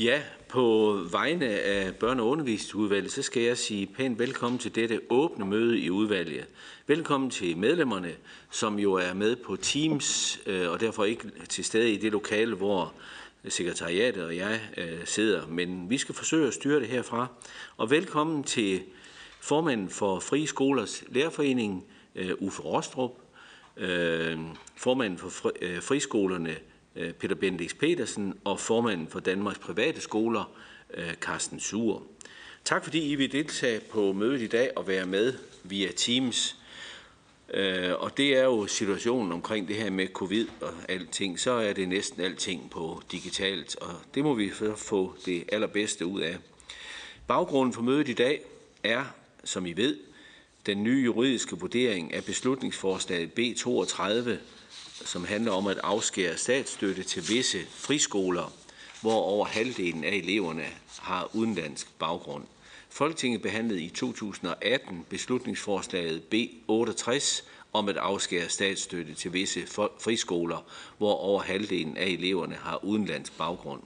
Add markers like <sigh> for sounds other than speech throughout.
Ja, på vegne af børne- og undervisningsudvalget, så skal jeg sige pænt velkommen til dette åbne møde i udvalget. Velkommen til medlemmerne, som jo er med på Teams, øh, og derfor ikke til stede i det lokale, hvor sekretariatet og jeg øh, sidder. Men vi skal forsøge at styre det herfra. Og velkommen til formanden for Frie Skolers Lærerforening, øh, Uffe Rostrup, formanden for friskolerne, Øh, Peter Bendix Petersen og formanden for Danmarks Private Skoler, øh, Carsten Suer. Tak fordi I vil deltage på mødet i dag og være med via Teams. Øh, og det er jo situationen omkring det her med covid og alting, så er det næsten alting på digitalt, og det må vi få det allerbedste ud af. Baggrunden for mødet i dag er, som I ved, den nye juridiske vurdering af beslutningsforslaget B32 som handler om at afskære statsstøtte til visse friskoler, hvor over halvdelen af eleverne har udenlandsk baggrund. Folketinget behandlede i 2018 beslutningsforslaget B68 om at afskære statsstøtte til visse friskoler, hvor over halvdelen af eleverne har udenlandsk baggrund.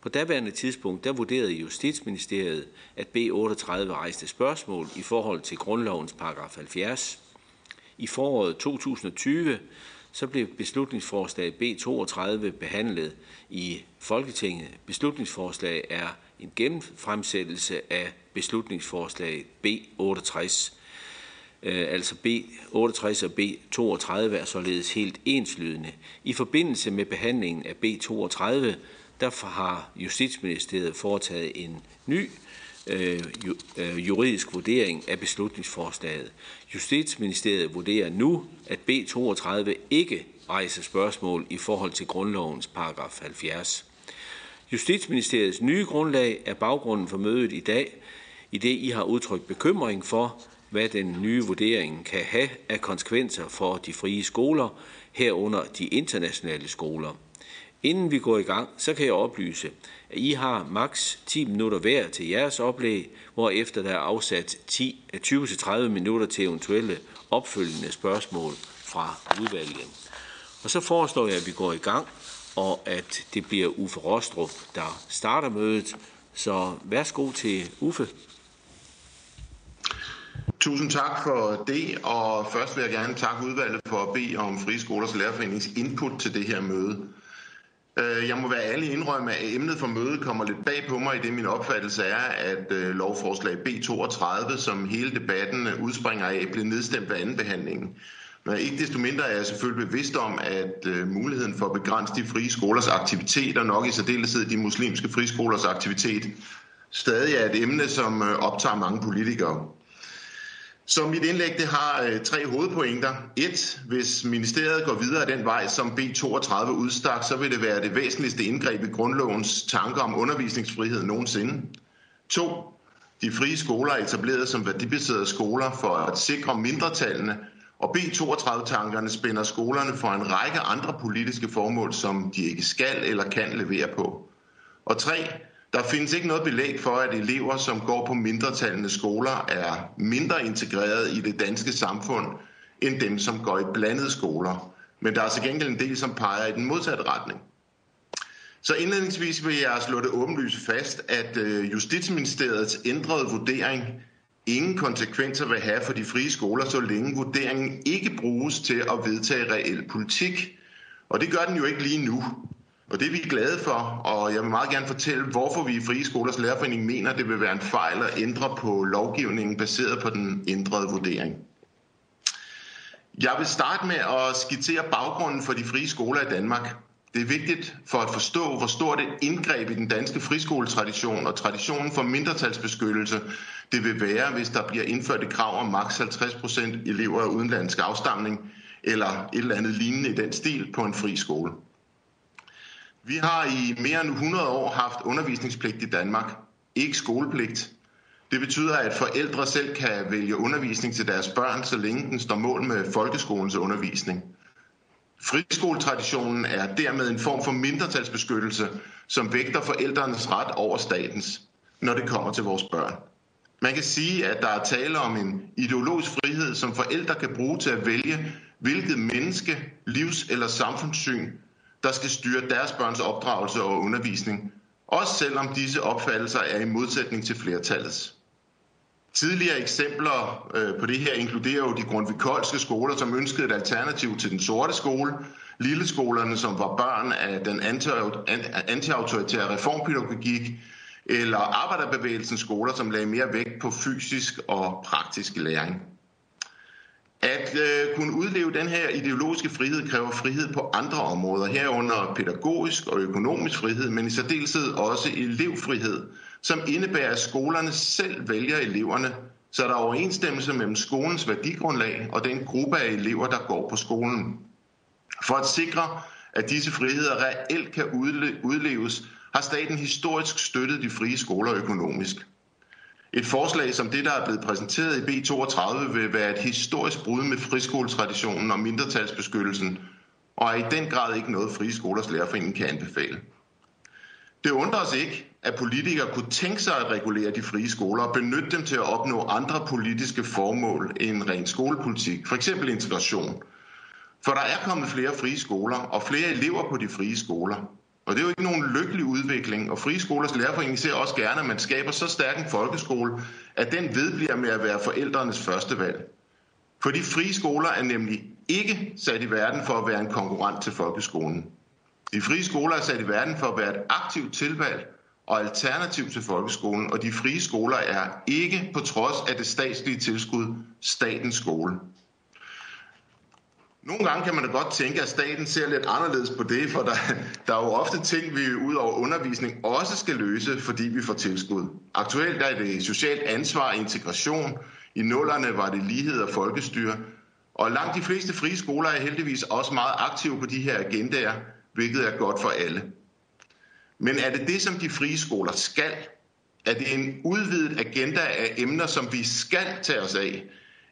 På daværende tidspunkt der vurderede Justitsministeriet, at B38 rejste spørgsmål i forhold til grundlovens paragraf 70. I foråret 2020 så blev beslutningsforslag B32 behandlet i Folketinget. Beslutningsforslag er en gennemfremsættelse af beslutningsforslag B68. Øh, altså B68 og B32 er således helt enslydende. I forbindelse med behandlingen af B32, derfor har Justitsministeriet foretaget en ny Øh, øh, juridisk vurdering af beslutningsforslaget. Justitsministeriet vurderer nu, at B32 ikke rejser spørgsmål i forhold til grundlovens paragraf 70. Justitsministeriets nye grundlag er baggrunden for mødet i dag, i det I har udtrykt bekymring for, hvad den nye vurdering kan have af konsekvenser for de frie skoler, herunder de internationale skoler. Inden vi går i gang, så kan jeg oplyse, at I har maks 10 minutter hver til jeres oplæg, hvor efter der er afsat 20-30 øh, minutter til eventuelle opfølgende spørgsmål fra udvalget. Og så foreslår jeg, at vi går i gang, og at det bliver Uffe Rostrup, der starter mødet. Så værsgo til Uffe. Tusind tak for det, og først vil jeg gerne takke udvalget for at bede om Friskolers Lærerforenings input til det her møde. Øh, jeg må være ærlig indrømme, at emnet for mødet kommer lidt bag på mig, i det min opfattelse er, at øh, lovforslag B32, som hele debatten øh, udspringer af, blev nedstemt ved andenbehandlingen. Men ikke desto mindre er jeg selvfølgelig bevidst om, at muligheden for at begrænse de frie skolers aktiviteter, nok i særdeleshed de muslimske friskolers aktivitet, stadig er et emne, som optager mange politikere. Så mit indlæg det har øh, tre hovedpointer. Et, hvis ministeriet går videre den vej, som B32 udstak, så vil det være det væsentligste indgreb i grundlovens tanker om undervisningsfrihed nogensinde. To, de frie skoler er etableret som værdibaserede skoler for at sikre mindretallene, og B32-tankerne spænder skolerne for en række andre politiske formål, som de ikke skal eller kan levere på. Og tre, der findes ikke noget belæg for, at elever, som går på mindretallende skoler, er mindre integreret i det danske samfund, end dem, som går i blandede skoler. Men der er til gengæld en del, som peger i den modsatte retning. Så indledningsvis vil jeg slå det åbenlyse fast, at øh, Justitsministeriets ændrede vurdering ingen konsekvenser vil have for de frie skoler, så længe vurderingen ikke bruges til at vedtage reel politik. Og det gør den jo ikke lige nu. Og det er vi glade for, og jeg vil meget gerne fortælle, hvorfor vi i Frie Skolers Lærerforening mener, det vil være en fejl at ændre på lovgivningen baseret på den ændrede vurdering. Jeg vil starte med at skitsere baggrunden for de frie skoler i Danmark. Det er vigtigt for at forstå, hvor stort et indgreb i den danske friskoletradition og traditionen for mindretalsbeskyttelse det vil være, hvis der bliver indført et krav om maks 50% elever af udenlandsk afstamning eller et eller andet lignende i den stil på en fri skole. Vi har i mere end 100 år haft undervisningspligt i Danmark, ikke skolepligt. Det betyder, at forældre selv kan vælge undervisning til deres børn, så længe den står mål med folkeskolens undervisning. Friskoletraditionen er dermed en form for mindretalsbeskyttelse, som vægter forældrenes ret over statens, når det kommer til vores børn. Man kan sige, at der er tale om en ideologisk frihed, som forældre kan bruge til at vælge, hvilket menneske, livs- eller samfundssyn der skal styre deres børns opdragelse og undervisning, også selvom disse opfattelser er i modsætning til flertallets. Tidligere eksempler øh, på det her inkluderer jo de grundvikolske skoler, som ønskede et alternativ til den sorte skole, lilleskolerne, som var børn af den antiautoritære reformpædagogik, eller arbejderbevægelsens skoler, som lagde mere vægt på fysisk og praktisk læring. At øh, kunne udleve den her ideologiske frihed kræver frihed på andre områder, herunder pædagogisk og økonomisk frihed, men i særdeleshed også elevfrihed, som indebærer, at skolerne selv vælger eleverne, så der er overensstemmelse mellem skolens værdigrundlag og den gruppe af elever, der går på skolen. For at sikre, at disse friheder reelt kan udleves, har staten historisk støttet de frie skoler økonomisk. Et forslag som det, der er blevet præsenteret i B32, vil være et historisk brud med friskoletraditionen og mindretalsbeskyttelsen, og er i den grad ikke noget frie skolers lærerforening kan anbefale. Det undrer os ikke, at politikere kunne tænke sig at regulere de frie skoler og benytte dem til at opnå andre politiske formål end ren skolepolitik, f.eks. integration. For der er kommet flere frie skoler og flere elever på de frie skoler. Og det er jo ikke nogen lykkelig udvikling, og Frie Skolers Lærerforening ser også gerne, at man skaber så stærk en folkeskole, at den vedbliver med at være forældrenes første valg. For de frie skoler er nemlig ikke sat i verden for at være en konkurrent til folkeskolen. De frie skoler er sat i verden for at være et aktivt tilvalg og alternativ til folkeskolen, og de frie skoler er ikke på trods af det statslige tilskud statens skole. Nogle gange kan man da godt tænke, at staten ser lidt anderledes på det, for der, der er jo ofte ting, vi ud over undervisning også skal løse, fordi vi får tilskud. Aktuelt er det socialt ansvar og integration. I nullerne var det lighed og folkestyre. Og langt de fleste frie skoler er heldigvis også meget aktive på de her agendaer, hvilket er godt for alle. Men er det det, som de frie skoler skal? Er det en udvidet agenda af emner, som vi skal tage os af?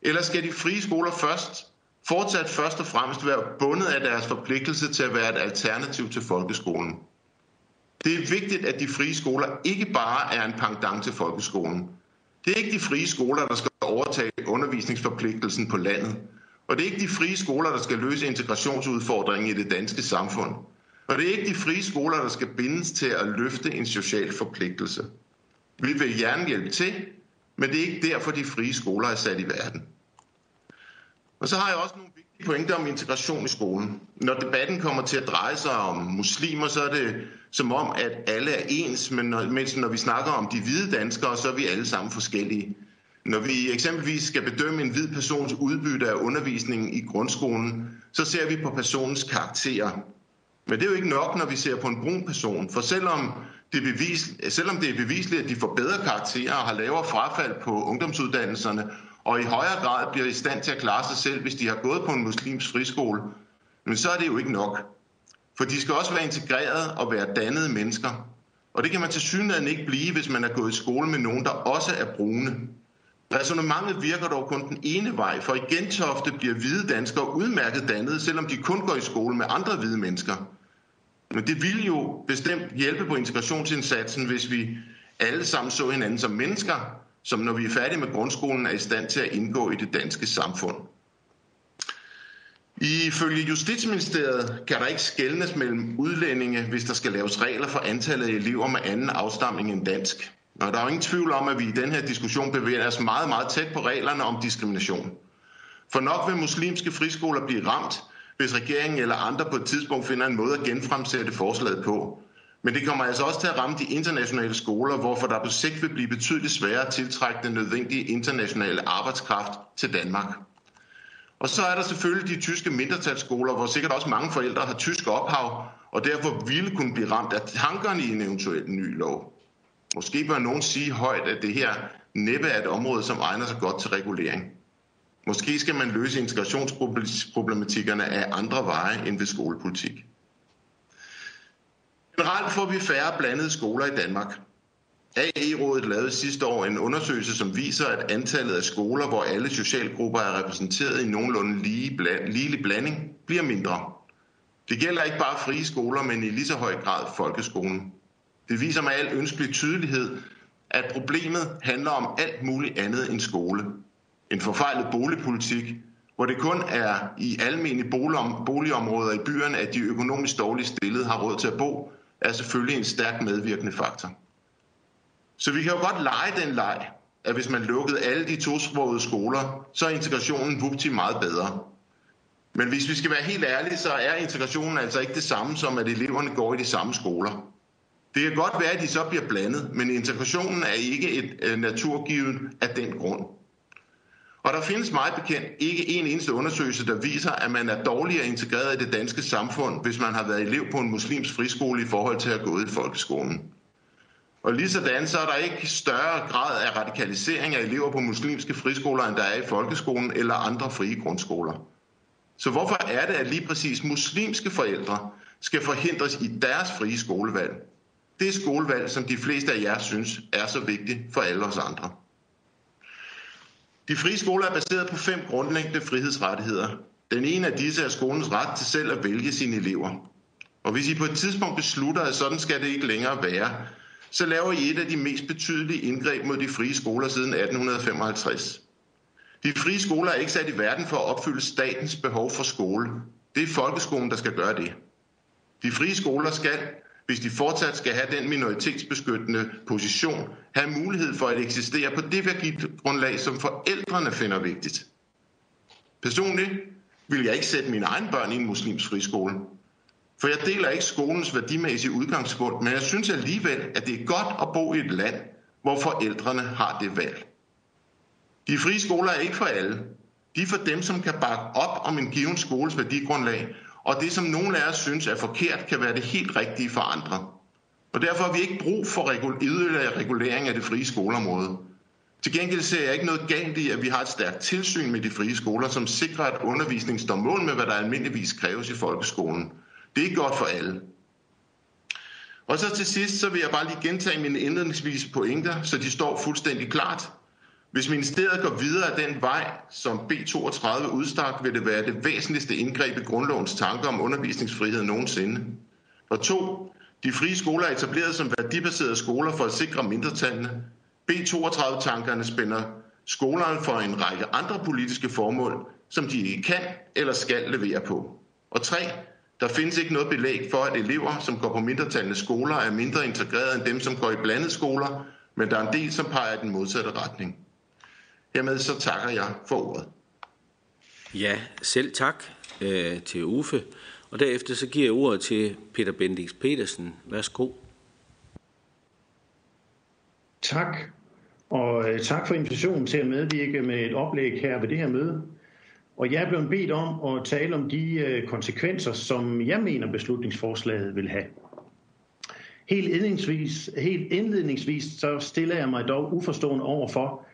Eller skal de frie skoler først fortsat først og fremmest være bundet af deres forpligtelse til at være et alternativ til folkeskolen. Det er vigtigt, at de frie skoler ikke bare er en pangdang til folkeskolen. Det er ikke de frie skoler, der skal overtage undervisningsforpligtelsen på landet. Og det er ikke de frie skoler, der skal løse integrationsudfordringen i det danske samfund. Og det er ikke de frie skoler, der skal bindes til at løfte en social forpligtelse. Vi vil gerne hjælpe til, men det er ikke derfor, de frie skoler er sat i verden. Og så har jeg også nogle vigtige pointer om integration i skolen. Når debatten kommer til at dreje sig om muslimer, så er det som om, at alle er ens, men når, mens når vi snakker om de hvide danskere, så er vi alle sammen forskellige. Når vi eksempelvis skal bedømme en hvid persons udbytte af undervisningen i grundskolen, så ser vi på personens karakterer. Men det er jo ikke nok, når vi ser på en brun person, for selvom det, er bevis, selvom det er bevisligt, at de får bedre karakterer og har lavere frafald på ungdomsuddannelserne, og i højere grad bliver i stand til at klare sig selv, hvis de har gået på en muslims friskole, men så er det jo ikke nok. For de skal også være integreret og være dannede mennesker. Og det kan man til synligheden ikke blive, hvis man er gået i skole med nogen, der også er brune. Resonemanget virker dog kun den ene vej, for i Gentofte bliver hvide danskere udmærket dannede, selvom de kun går i skole med andre hvide mennesker. Men det ville jo bestemt hjælpe på integrationsindsatsen, hvis vi alle sammen så hinanden som mennesker, som når vi er færdige med grundskolen er i stand til at indgå i det danske samfund. Ifølge Justitsministeriet kan der ikke skældnes mellem udlændinge, hvis der skal laves regler for antallet af elever med anden afstamning end dansk. Og der er jo ingen tvivl om, at vi i den her diskussion bevæger os meget, meget tæt på reglerne om diskrimination. For nok vil muslimske friskoler blive ramt, hvis regeringen eller andre på et tidspunkt finder en måde at genfremsætte forslaget på. Men det kommer altså også til at ramme de internationale skoler, hvorfor der på sigt vil blive betydeligt sværere at tiltrække den nødvendige internationale arbejdskraft til Danmark. Og så er der selvfølgelig de tyske mindretalsskoler, hvor sikkert også mange forældre har tysk ophav, og derfor ville kunne blive ramt af tankerne i en eventuel ny lov. Måske bør nogen sige højt, at det her næppe er et område, som egner sig godt til regulering. Måske skal man løse integrationsproblematikkerne af andre veje end ved skolepolitik. Generelt får vi færre blandede skoler i Danmark. AE-rådet lavede sidste år en undersøgelse, som viser, at antallet af skoler, hvor alle socialgrupper er repræsenteret i nogenlunde lige bland, ligelig blanding, bliver mindre. Det gælder ikke bare frie skoler, men i lige så høj grad folkeskolen. Det viser med al ønskelig tydelighed, at problemet handler om alt muligt andet end skole. En forfejlet boligpolitik, hvor det kun er i almindelige boligområder i byerne, at de økonomisk dårligt stillede har råd til at bo, er selvfølgelig en stærk medvirkende faktor. Så vi kan jo godt lege den leg, at hvis man lukkede alle de tosprogede skoler, så er integrationen vupti meget bedre. Men hvis vi skal være helt ærlige, så er integrationen altså ikke det samme som, at eleverne går i de samme skoler. Det kan godt være, at de så bliver blandet, men integrationen er ikke et øh, naturgivet af den grund. Og der findes meget bekendt ikke en eneste undersøgelse, der viser, at man er dårligere integreret i det danske samfund, hvis man har været elev på en muslims friskole i forhold til at gå i folkeskolen. Og lige sådan, så er der ikke større grad af radikalisering af elever på muslimske friskoler, end der er i folkeskolen eller andre frie grundskoler. Så hvorfor er det, at lige præcis muslimske forældre skal forhindres i deres frie skolevalg? Det skolevalg, som de fleste af jer synes er så vigtigt for alle os andre. De frie skoler er baseret på fem grundlæggende frihedsrettigheder. Den ene af disse er skolens ret til selv at vælge sine elever. Og hvis I på et tidspunkt beslutter, at sådan skal det ikke længere være, så laver I et af de mest betydelige indgreb mod de frie skoler siden 1855. De frie skoler er ikke sat i verden for at opfylde statens behov for skole. Det er folkeskolen, der skal gøre det. De frie skoler skal, hvis de fortsat skal have den minoritetsbeskyttende position, have mulighed for at eksistere på det værdigrundlag, som forældrene finder vigtigt. Personligt vil jeg ikke sætte mine egne børn i en muslims friskole. For jeg deler ikke skolens værdimæssige udgangspunkt, men jeg synes alligevel, at det er godt at bo i et land, hvor forældrene har det valg. De frie skoler er ikke for alle. De er for dem, som kan bakke op om en given skoles værdigrundlag, og det, som nogle af os synes er forkert, kan være det helt rigtige for andre. Og derfor har vi ikke brug for yderligere regulering af det frie skoleområde. Til gengæld ser jeg ikke noget galt i, at vi har et stærkt tilsyn med de frie skoler, som sikrer, at undervisningen står mål med, hvad der almindeligvis kræves i folkeskolen. Det er godt for alle. Og så til sidst, så vil jeg bare lige gentage mine indledningsvise pointer, så de står fuldstændig klart. Hvis ministeriet går videre af den vej, som B32 udstak, vil det være det væsentligste indgreb i grundlovens tanker om undervisningsfrihed nogensinde. Og to, de frie skoler er etableret som værdibaserede skoler for at sikre mindretallene. B32-tankerne spænder skolerne for en række andre politiske formål, som de ikke kan eller skal levere på. Og tre, der findes ikke noget belæg for, at elever, som går på mindretallende skoler, er mindre integreret end dem, som går i blandede skoler, men der er en del, som peger i den modsatte retning. Hermed så takker jeg for ordet. Ja, selv tak øh, til Uffe. Og derefter så giver jeg ordet til Peter Bendix Petersen. Værsgo. Tak, og øh, tak for invitationen til at medvirke med et oplæg her ved det her møde. Og jeg er blevet bedt om at tale om de øh, konsekvenser, som jeg mener beslutningsforslaget vil have. Helt indledningsvis, helt indledningsvis så stiller jeg mig dog uforstående over for,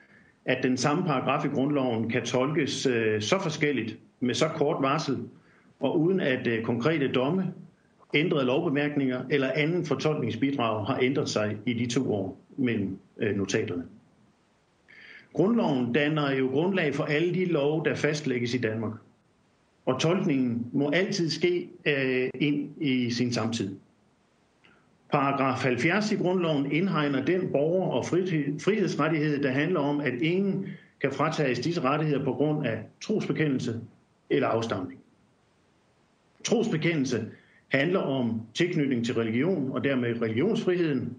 at den samme paragraf i grundloven kan tolkes øh, så forskelligt med så kort varsel, og uden at øh, konkrete domme, ændrede lovbemærkninger eller anden fortolkningsbidrag har ændret sig i de to år mellem øh, notaterne. Grundloven danner jo grundlag for alle de love, der fastlægges i Danmark. Og tolkningen må altid ske øh, ind i sin samtid. Paragraf 70 i grundloven indhegner den borger- og frihedsrettighed, der handler om, at ingen kan fratages disse rettigheder på grund af trosbekendelse eller afstamning. Trosbekendelse handler om tilknytning til religion og dermed religionsfriheden.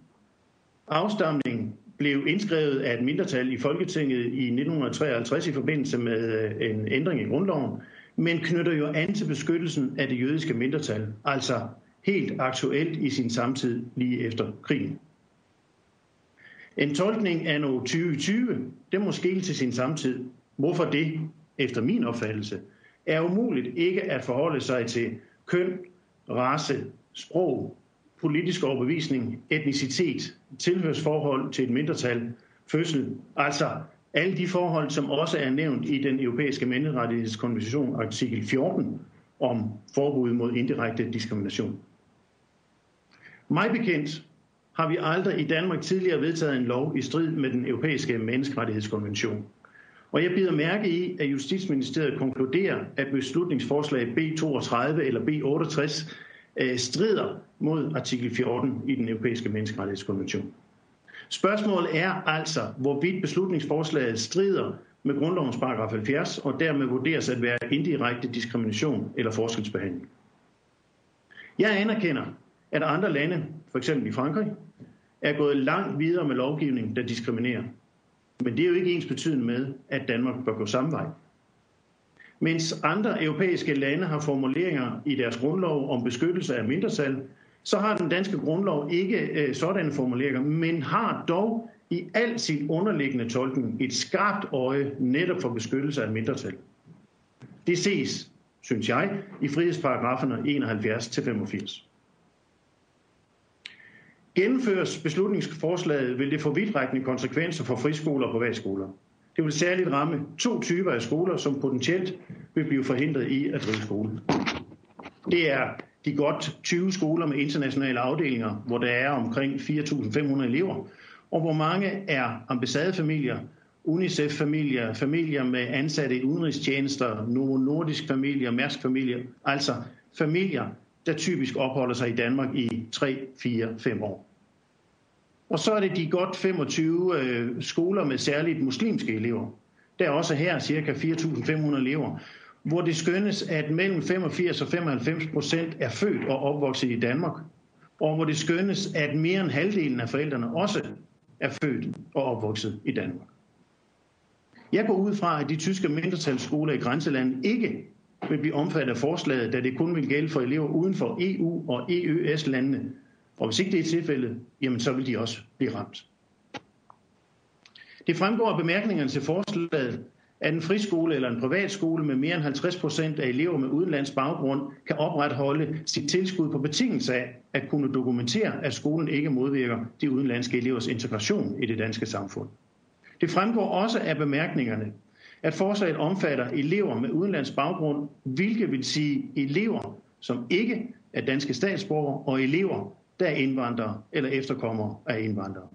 Afstamning blev indskrevet af et mindretal i Folketinget i 1953 i forbindelse med øh, en ændring i grundloven, men knytter jo an til beskyttelsen af det jødiske mindretal, altså helt aktuelt i sin samtid lige efter krigen. En tolkning af 2020, det må skille til sin samtid. Hvorfor det, efter min opfattelse, er umuligt ikke at forholde sig til køn, race, sprog, politisk overbevisning, etnicitet, tilhørsforhold til et mindretal, fødsel, altså alle de forhold, som også er nævnt i den europæiske menneskerettighedskonvention artikel 14 om forbud mod indirekte diskrimination. Mig bekendt har vi aldrig i Danmark tidligere vedtaget en lov i strid med den europæiske menneskerettighedskonvention. Og jeg bider mærke i, at Justitsministeriet konkluderer, at beslutningsforslag B32 eller B68 øh, strider mod artikel 14 i den europæiske menneskerettighedskonvention. Spørgsmålet er altså, hvorvidt beslutningsforslaget strider med grundlovens paragraf 70 og dermed vurderes at være indirekte diskrimination eller forskelsbehandling. Jeg anerkender, at andre lande, for eksempel i Frankrig, er gået langt videre med lovgivning, der diskriminerer. Men det er jo ikke ens betydende med, at Danmark bør gå samme vej. Mens andre europæiske lande har formuleringer i deres grundlov om beskyttelse af mindretal, så har den danske grundlov ikke øh, sådanne formuleringer, men har dog i al sin underliggende tolkning et skarpt øje netop for beskyttelse af mindretal. Det ses, synes jeg, i frihedsparagraferne 71-85. Gennemføres beslutningsforslaget, vil det få vidtrækkende konsekvenser for friskoler og privatskoler. Det vil særligt ramme to typer af skoler, som potentielt vil blive forhindret i at drive skole. Det er de godt 20 skoler med internationale afdelinger, hvor der er omkring 4.500 elever, og hvor mange er ambassadefamilier, UNICEF-familier, familier med ansatte i udenrigstjenester, Novo Nordisk familier, Mærsk familier, altså familier, der typisk opholder sig i Danmark i 3, 4, 5 år. Og så er det de godt 25 øh, skoler med særligt muslimske elever. Der er også her ca. 4.500 elever, hvor det skønnes, at mellem 85 og 95 procent er født og opvokset i Danmark, og hvor det skønnes, at mere end halvdelen af forældrene også er født og opvokset i Danmark. Jeg går ud fra, at de tyske mindretalsskoler i grænselandet ikke vil blive omfattet af forslaget, da det kun vil gælde for elever uden for EU og EØS-landene. Og hvis ikke det er tilfældet, jamen så vil de også blive ramt. Det fremgår af bemærkningerne til forslaget, at en friskole eller en privatskole med mere end 50 procent af elever med udenlands baggrund kan opretholde sit tilskud på betingelse af at kunne dokumentere, at skolen ikke modvirker de udenlandske elevers integration i det danske samfund. Det fremgår også af bemærkningerne, at forslaget omfatter elever med udenlands baggrund, hvilket vil sige elever, som ikke er danske statsborgere, og elever, der er indvandrere eller efterkommere af indvandrere.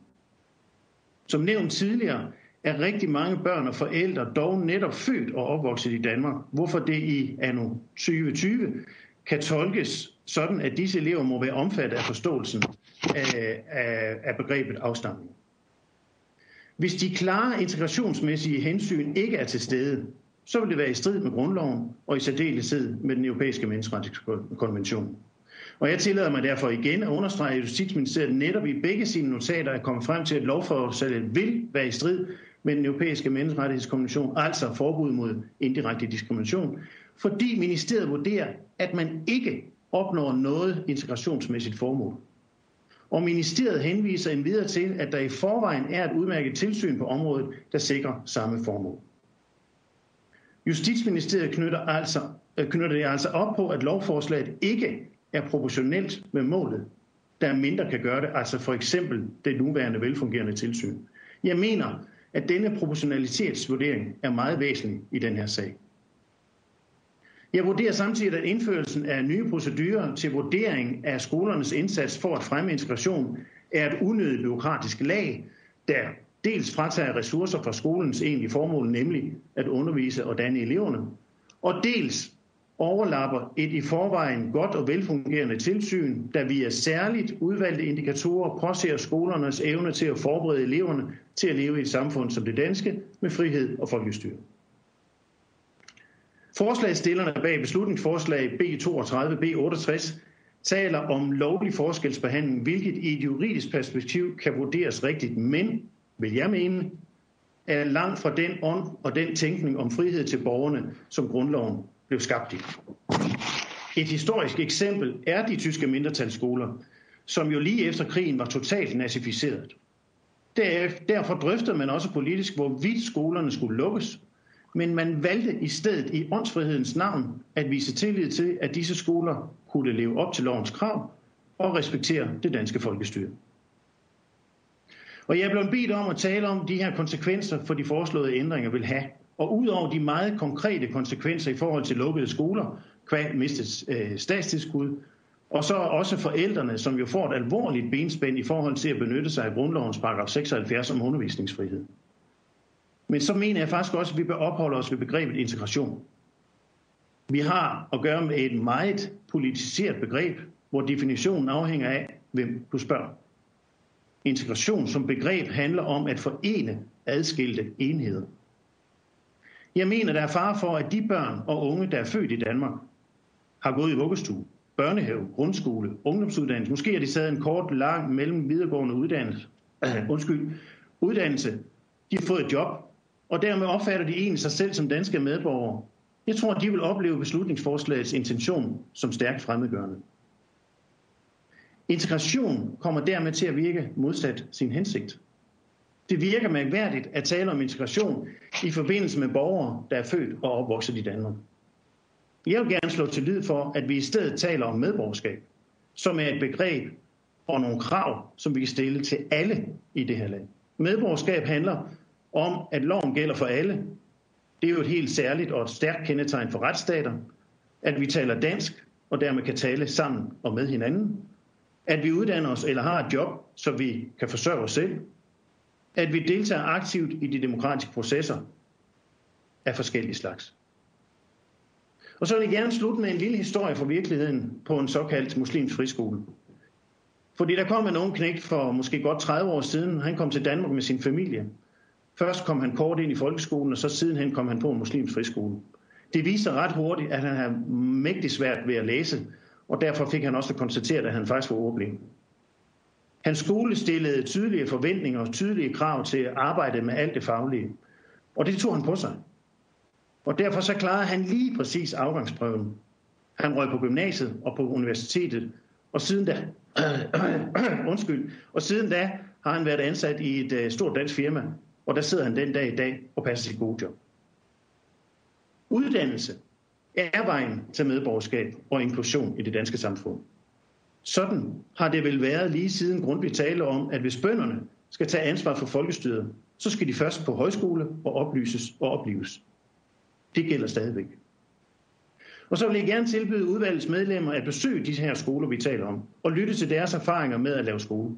Som nævnt tidligere, er rigtig mange børn og forældre dog netop født og opvokset i Danmark, hvorfor det i anno 2020 kan tolkes sådan, at disse elever må være omfattet af forståelsen af, af, af begrebet afstamning. Hvis de klare integrationsmæssige hensyn ikke er til stede, så vil det være i strid med grundloven og i særdeleshed med den europæiske menneskerettighedskonvention. Og jeg tillader mig derfor igen at understrege, at Justitsministeriet netop i begge sine notater er kommet frem til, at lovforslaget vil være i strid med den europæiske menneskerettighedskonvention, altså forbud mod indirekte diskrimination, fordi ministeriet vurderer, at man ikke opnår noget integrationsmæssigt formål. Og ministeriet henviser endvidere til, at der i forvejen er et udmærket tilsyn på området, der sikrer samme formål. Justitsministeriet knytter, altså, øh, knytter det altså op på, at lovforslaget ikke er proportionelt med målet, der mindre kan gøre det, altså for eksempel det nuværende velfungerende tilsyn. Jeg mener, at denne proportionalitetsvurdering er meget væsentlig i den her sag. Jeg vurderer samtidig, at indførelsen af nye procedurer til vurdering af skolernes indsats for at fremme integration er et unødigt byråkratisk lag, der dels fratager ressourcer fra skolens egentlige formål, nemlig at undervise og danne eleverne, og dels overlapper et i forvejen godt og velfungerende tilsyn, der via særligt udvalgte indikatorer påser skolernes evne til at forberede eleverne til at leve i et samfund som det danske med frihed og folkestyre. Forslagsstillerne bag beslutningsforslag B32 B68 taler om lovlig forskelsbehandling, hvilket i et juridisk perspektiv kan vurderes rigtigt, men, vil jeg mene, er langt fra den ånd og den tænkning om frihed til borgerne, som grundloven blev skabt i. Et historisk eksempel er de tyske mindretalsskoler, som jo lige efter krigen var totalt nazificeret. Derfor drøftede man også politisk, hvorvidt skolerne skulle lukkes, men man valgte i stedet i åndsfrihedens navn at vise tillid til, at disse skoler kunne leve op til lovens krav og respektere det danske folkestyre. Og jeg er blevet bedt om at tale om de her konsekvenser for de foreslåede ændringer vil have. Og udover de meget konkrete konsekvenser i forhold til lukkede skoler, kvæg mistet øh, statstilskud, og så også forældrene, som jo får et alvorligt benspænd i forhold til at benytte sig af grundlovens paragraf 76 om undervisningsfrihed. Men så mener jeg faktisk også, at vi bør opholde os ved begrebet integration. Vi har at gøre med et meget politiseret begreb, hvor definitionen afhænger af, hvem du spørger. Integration som begreb handler om at forene adskilte enheder. Jeg mener, der er fare for, at de børn og unge, der er født i Danmark, har gået i vuggestue, børnehave, grundskole, ungdomsuddannelse. Måske har de taget en kort, lang, mellem videregående uddannelse. Uh, <clears throat> undskyld, uddannelse. De har fået et job, og dermed opfatter de egentlig sig selv som danske medborgere. Jeg tror, de vil opleve beslutningsforslagets intention som stærkt fremmedgørende. Integration kommer dermed til at virke modsat sin hensigt. Det virker mærkværdigt at tale om integration i forbindelse med borgere, der er født og opvokset i Danmark. Jeg vil gerne slå til lyd for, at vi i stedet taler om medborgerskab, som er et begreb og nogle krav, som vi kan stille til alle i det her land. Medborgerskab handler om, at loven gælder for alle. Det er jo et helt særligt og et stærkt kendetegn for retsstater, at vi taler dansk og dermed kan tale sammen og med hinanden. At vi uddanner os eller har et job, så vi kan forsørge os selv. At vi deltager aktivt i de demokratiske processer af forskellige slags. Og så vil jeg gerne slutte med en lille historie fra virkeligheden på en såkaldt muslimsk friskole. Fordi der kom en ung knægt for måske godt 30 år siden. Han kom til Danmark med sin familie. Først kom han kort ind i folkeskolen, og så sidenhen kom han på en muslimsk friskole. Det viser ret hurtigt, at han har mægtig svært ved at læse, og derfor fik han også konstateret, at han faktisk var ordblind. Hans skole stillede tydelige forventninger og tydelige krav til at arbejde med alt det faglige. Og det tog han på sig. Og derfor så klarede han lige præcis afgangsprøven. Han røg på gymnasiet og på universitetet, og siden da, <clears throat> undskyld, og siden da har han været ansat i et øh, stort dansk firma, og der sidder han den dag i dag og passer sit gode job. Uddannelse er vejen til medborgerskab og inklusion i det danske samfund. Sådan har det vel været lige siden Grundtvig taler om, at hvis bønderne skal tage ansvar for folkestyret, så skal de først på højskole og oplyses og opleves. Det gælder stadigvæk. Og så vil jeg gerne tilbyde udvalgets medlemmer at besøge de her skoler, vi taler om, og lytte til deres erfaringer med at lave skole.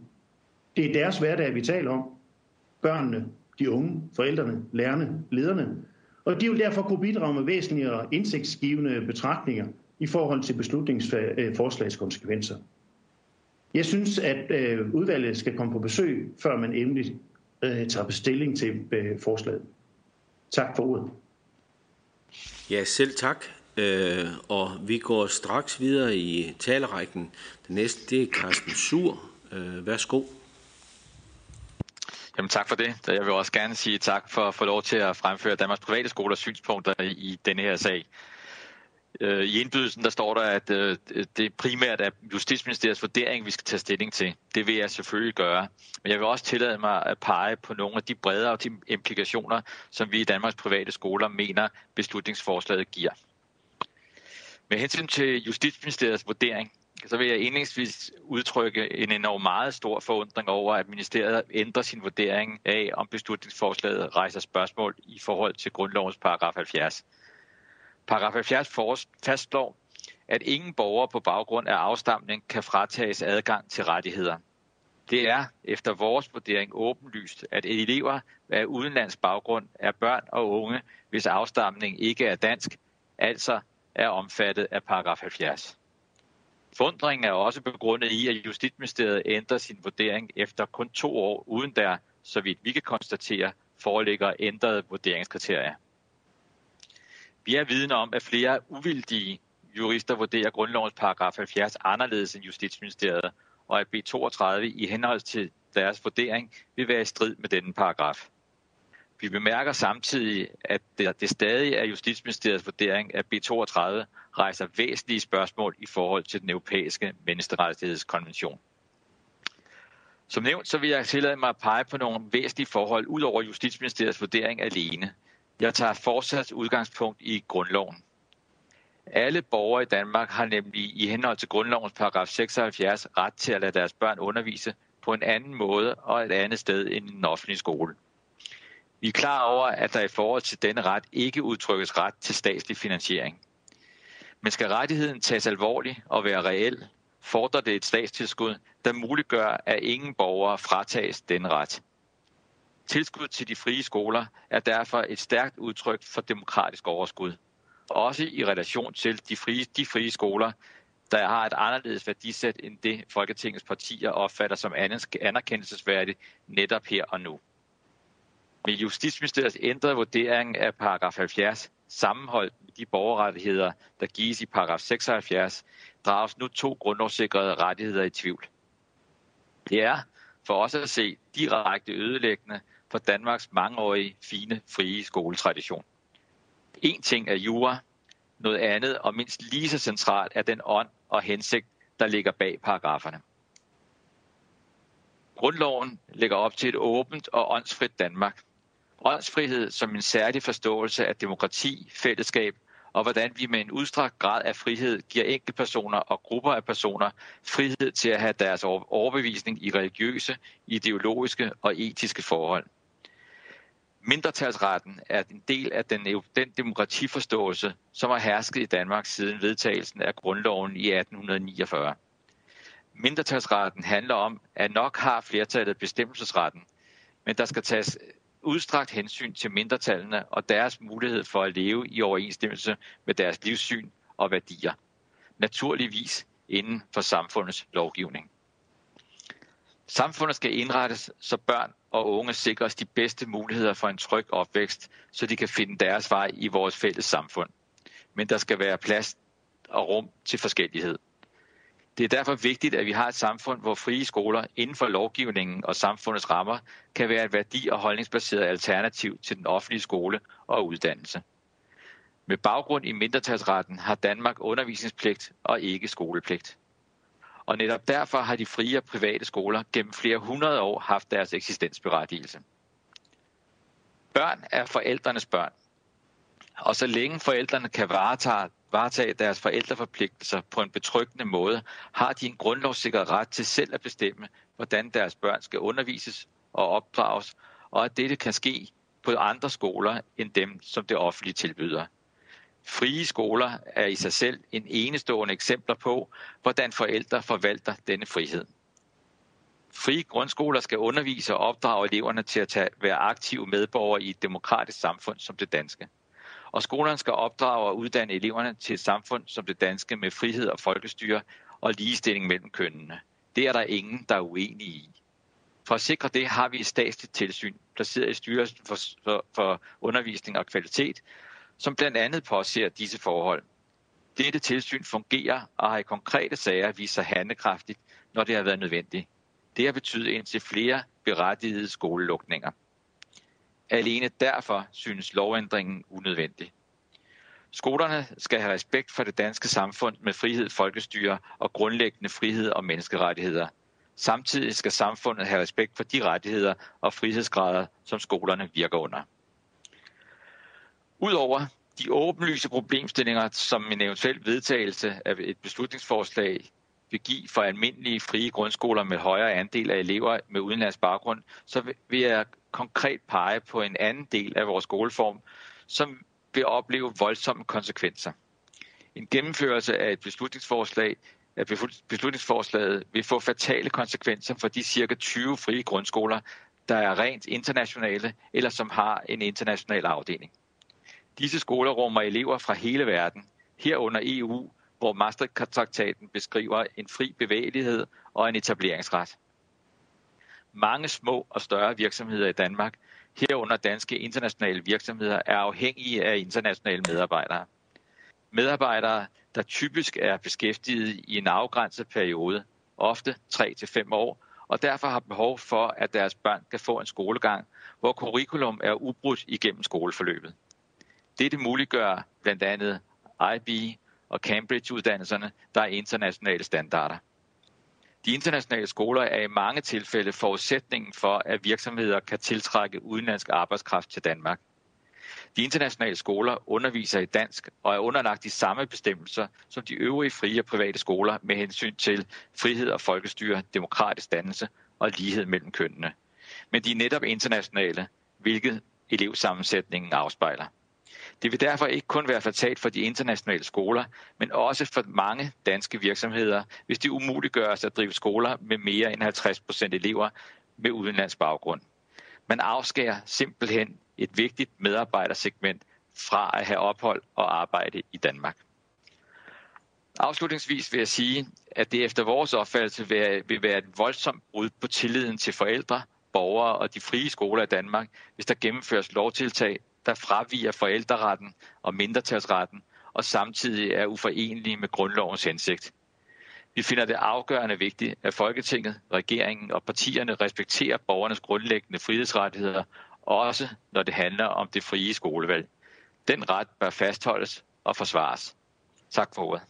Det er deres hverdag, vi taler om. Børnene, de unge, forældrene, lærerne, lederne. Og de vil derfor kunne bidrage med væsentlige og indsigtsgivende betragtninger i forhold til beslutningsforslagets konsekvenser. Jeg synes, at øh, udvalget skal komme på besøg, før man endelig øh, tager bestilling til øh, forslaget. Tak for ordet. Ja, selv tak. Øh, og vi går straks videre i talerækken. Den næste, det er Carsten Sur. Øh, værsgo. Jamen tak for det. Jeg vil også gerne sige tak for at få lov til at fremføre Danmarks private skolers synspunkter i denne her sag. Øh, I indbydelsen der står der, at øh, det primært er Justitsministeriets vurdering, vi skal tage stilling til. Det vil jeg selvfølgelig gøre. Men jeg vil også tillade mig at pege på nogle af de bredere implikationer, som vi i Danmarks private skoler mener, beslutningsforslaget giver. Med hensyn til Justitsministeriets vurdering, så vil jeg indlægsvis udtrykke en enorm meget stor forundring over, at ministeriet ændrer sin vurdering af, om beslutningsforslaget rejser spørgsmål i forhold til grundlovens paragraf 70. Paragraf 70 fastslår, at ingen borger på baggrund af afstamning kan fratages adgang til rettigheder. Det er efter vores vurdering åbenlyst, at elever af udenlands baggrund er børn og unge, hvis afstamning ikke er dansk, altså er omfattet af paragraf 70. Fundringen er også begrundet i, at Justitsministeriet ændrer sin vurdering efter kun to år, uden der, så vidt vi kan konstatere, foreligger ændrede vurderingskriterier. Vi er vidne om, at flere uvildige jurister vurderer grundlovens paragraf 70 anderledes end Justitsministeriet, og at B32 i henhold til deres vurdering vil være i strid med denne paragraf. Vi bemærker samtidig, at det stadig er Justitsministeriets vurdering, at B32 rejser væsentlige spørgsmål i forhold til den europæiske menneskerettighedskonvention. Som nævnt, så vil jeg tillade mig at pege på nogle væsentlige forhold ud over Justitsministeriets vurdering alene. Jeg tager fortsat udgangspunkt i grundloven. Alle borgere i Danmark har nemlig i henhold til grundlovens paragraf 76 ret til at lade deres børn undervise på en anden måde og et andet sted end i en offentlig skole. Vi er klar over, at der i forhold til denne ret ikke udtrykkes ret til statslig finansiering. Men skal rettigheden tages alvorligt og være reel, fordrer det et statstilskud, der muliggør, at ingen borgere fratages denne ret. Tilskud til de frie skoler er derfor et stærkt udtryk for demokratisk overskud. Også i relation til de frie, de frie skoler, der har et anderledes værdisæt end det Folketingets partier opfatter som anerkendelsesværdigt netop her og nu. Med Justitsministeriets ændrede vurdering af paragraf 70 sammenholdt med de borgerrettigheder, der gives i paragraf 76, drages nu to grundlovssikrede rettigheder i tvivl. Det er for os at se direkte ødelæggende for Danmarks mangeårige, fine, frie skoletradition. En ting er jura, noget andet og mindst lige så centralt er den ånd og hensigt, der ligger bag paragraferne. Grundloven lægger op til et åbent og åndsfrit Danmark. Åndsfrihed som en særlig forståelse af demokrati, fællesskab og hvordan vi med en udstrakt grad af frihed giver enkeltpersoner og grupper af personer frihed til at have deres overbevisning i religiøse, ideologiske og etiske forhold. Mindretalsretten er en del af den, den demokratiforståelse, som har hersket i Danmark siden vedtagelsen af grundloven i 1849. Mindretalsretten handler om, at nok har flertallet bestemmelsesretten, men der skal tages udstrakt hensyn til mindretallene og deres mulighed for at leve i overensstemmelse med deres livssyn og værdier. Naturligvis inden for samfundets lovgivning. Samfundet skal indrettes, så børn og unge sikres de bedste muligheder for en tryg opvækst, så de kan finde deres vej i vores fælles samfund. Men der skal være plads og rum til forskellighed. Det er derfor vigtigt, at vi har et samfund, hvor frie skoler inden for lovgivningen og samfundets rammer kan være et værdi- og holdningsbaseret alternativ til den offentlige skole og uddannelse. Med baggrund i mindretalsretten har Danmark undervisningspligt og ikke skolepligt. Og netop derfor har de frie og private skoler gennem flere hundrede år haft deres eksistensberettigelse. Børn er forældrenes børn. Og så længe forældrene kan varetage, varetage deres forældreforpligtelser på en betryggende måde, har de en grundlovssikret ret til selv at bestemme, hvordan deres børn skal undervises og opdrages, og at dette kan ske på andre skoler end dem, som det offentlige tilbyder. Frie skoler er i sig selv en enestående eksempler på, hvordan forældre forvalter denne frihed. Frie grundskoler skal undervise og opdrage eleverne til at tage, være aktive medborgere i et demokratisk samfund som det danske. Og skolerne skal opdrage og uddanne eleverne til et samfund som det danske med frihed og folkestyre og ligestilling mellem kønnene. Det er der ingen, der er uenige i. For at sikre det har vi et statsligt tilsyn, placeret i Styrelsen for, for, for Undervisning og Kvalitet, som blandt andet påser disse forhold. Dette tilsyn fungerer og har i konkrete sager vist sig handlekraftigt, når det har været nødvendigt. Det har betydet indtil flere berettigede skolelukninger. Alene derfor synes lovændringen unødvendig. Skolerne skal have respekt for det danske samfund med frihed, folkestyre og grundlæggende frihed og menneskerettigheder. Samtidig skal samfundet have respekt for de rettigheder og frihedsgrader, som skolerne virker under. Udover de åbenlyse problemstillinger, som en eventuel vedtagelse af et beslutningsforslag vil give for almindelige frie grundskoler med højere andel af elever med udenlandsk baggrund, så vil jeg konkret pege på en anden del af vores skoleform, som vil opleve voldsomme konsekvenser. En gennemførelse af et beslutningsforslag af beslutningsforslaget vil få fatale konsekvenser for de cirka 20 frie grundskoler, der er rent internationale eller som har en international afdeling. Disse skoler rummer elever fra hele verden, herunder EU, hvor Maastricht-traktaten beskriver en fri bevægelighed og en etableringsret. Mange små og større virksomheder i Danmark, herunder danske internationale virksomheder, er afhængige af internationale medarbejdere. Medarbejdere, der typisk er beskæftiget i en afgrænset periode, ofte 3-5 år, og derfor har behov for, at deres børn kan få en skolegang, hvor curriculum er ubrudt igennem skoleforløbet. Dette muliggør blandt andet IB og Cambridge-uddannelserne, der er internationale standarder. De internationale skoler er i mange tilfælde forudsætningen for, at virksomheder kan tiltrække udenlandsk arbejdskraft til Danmark. De internationale skoler underviser i dansk og er underlagt de samme bestemmelser som de øvrige frie og private skoler med hensyn til frihed og folkestyre, demokratisk dannelse og lighed mellem kønnene. Men de er netop internationale, hvilket elevsammensætningen afspejler. Det vil derfor ikke kun være fatalt for de internationale skoler, men også for mange danske virksomheder, hvis det umuliggøres at drive skoler med mere end 50 procent elever med udenlandsk baggrund. Man afskærer simpelthen et vigtigt medarbejdersegment fra at have ophold og arbejde i Danmark. Afslutningsvis vil jeg sige, at det efter vores opfattelse vil være et voldsomt brud på tilliden til forældre, borgere og de frie skoler i Danmark, hvis der gennemføres lovtiltag, der fraviger forældreretten og mindretalsretten, og samtidig er uforenelige med grundlovens hensigt. Vi finder det afgørende vigtigt, at Folketinget, regeringen og partierne respekterer borgernes grundlæggende frihedsrettigheder, også når det handler om det frie skolevalg. Den ret bør fastholdes og forsvares. Tak for ordet.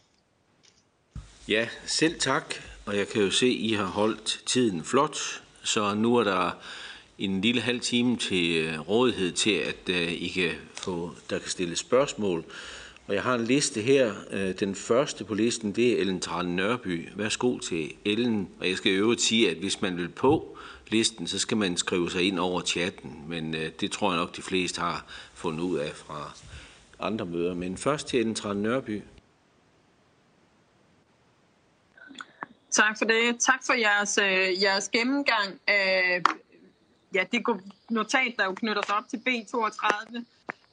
Ja, selv tak. Og jeg kan jo se, at I har holdt tiden flot, så nu er der en lille halv time til øh, rådighed til, at øh, I kan få, der kan stille spørgsmål. Og jeg har en liste her. Øh, den første på listen, det er Ellen Tran Nørby. Værsgo til Ellen. Og jeg skal øvrigt sige, at hvis man vil på listen, så skal man skrive sig ind over chatten. Men det tror jeg nok, de fleste har fundet ud af fra andre møder. Men først til Ellen Tran Nørby. Tak for det. Tak for jeres, øh, jeres gennemgang af ja, det notat, der jo knytter sig op til B32.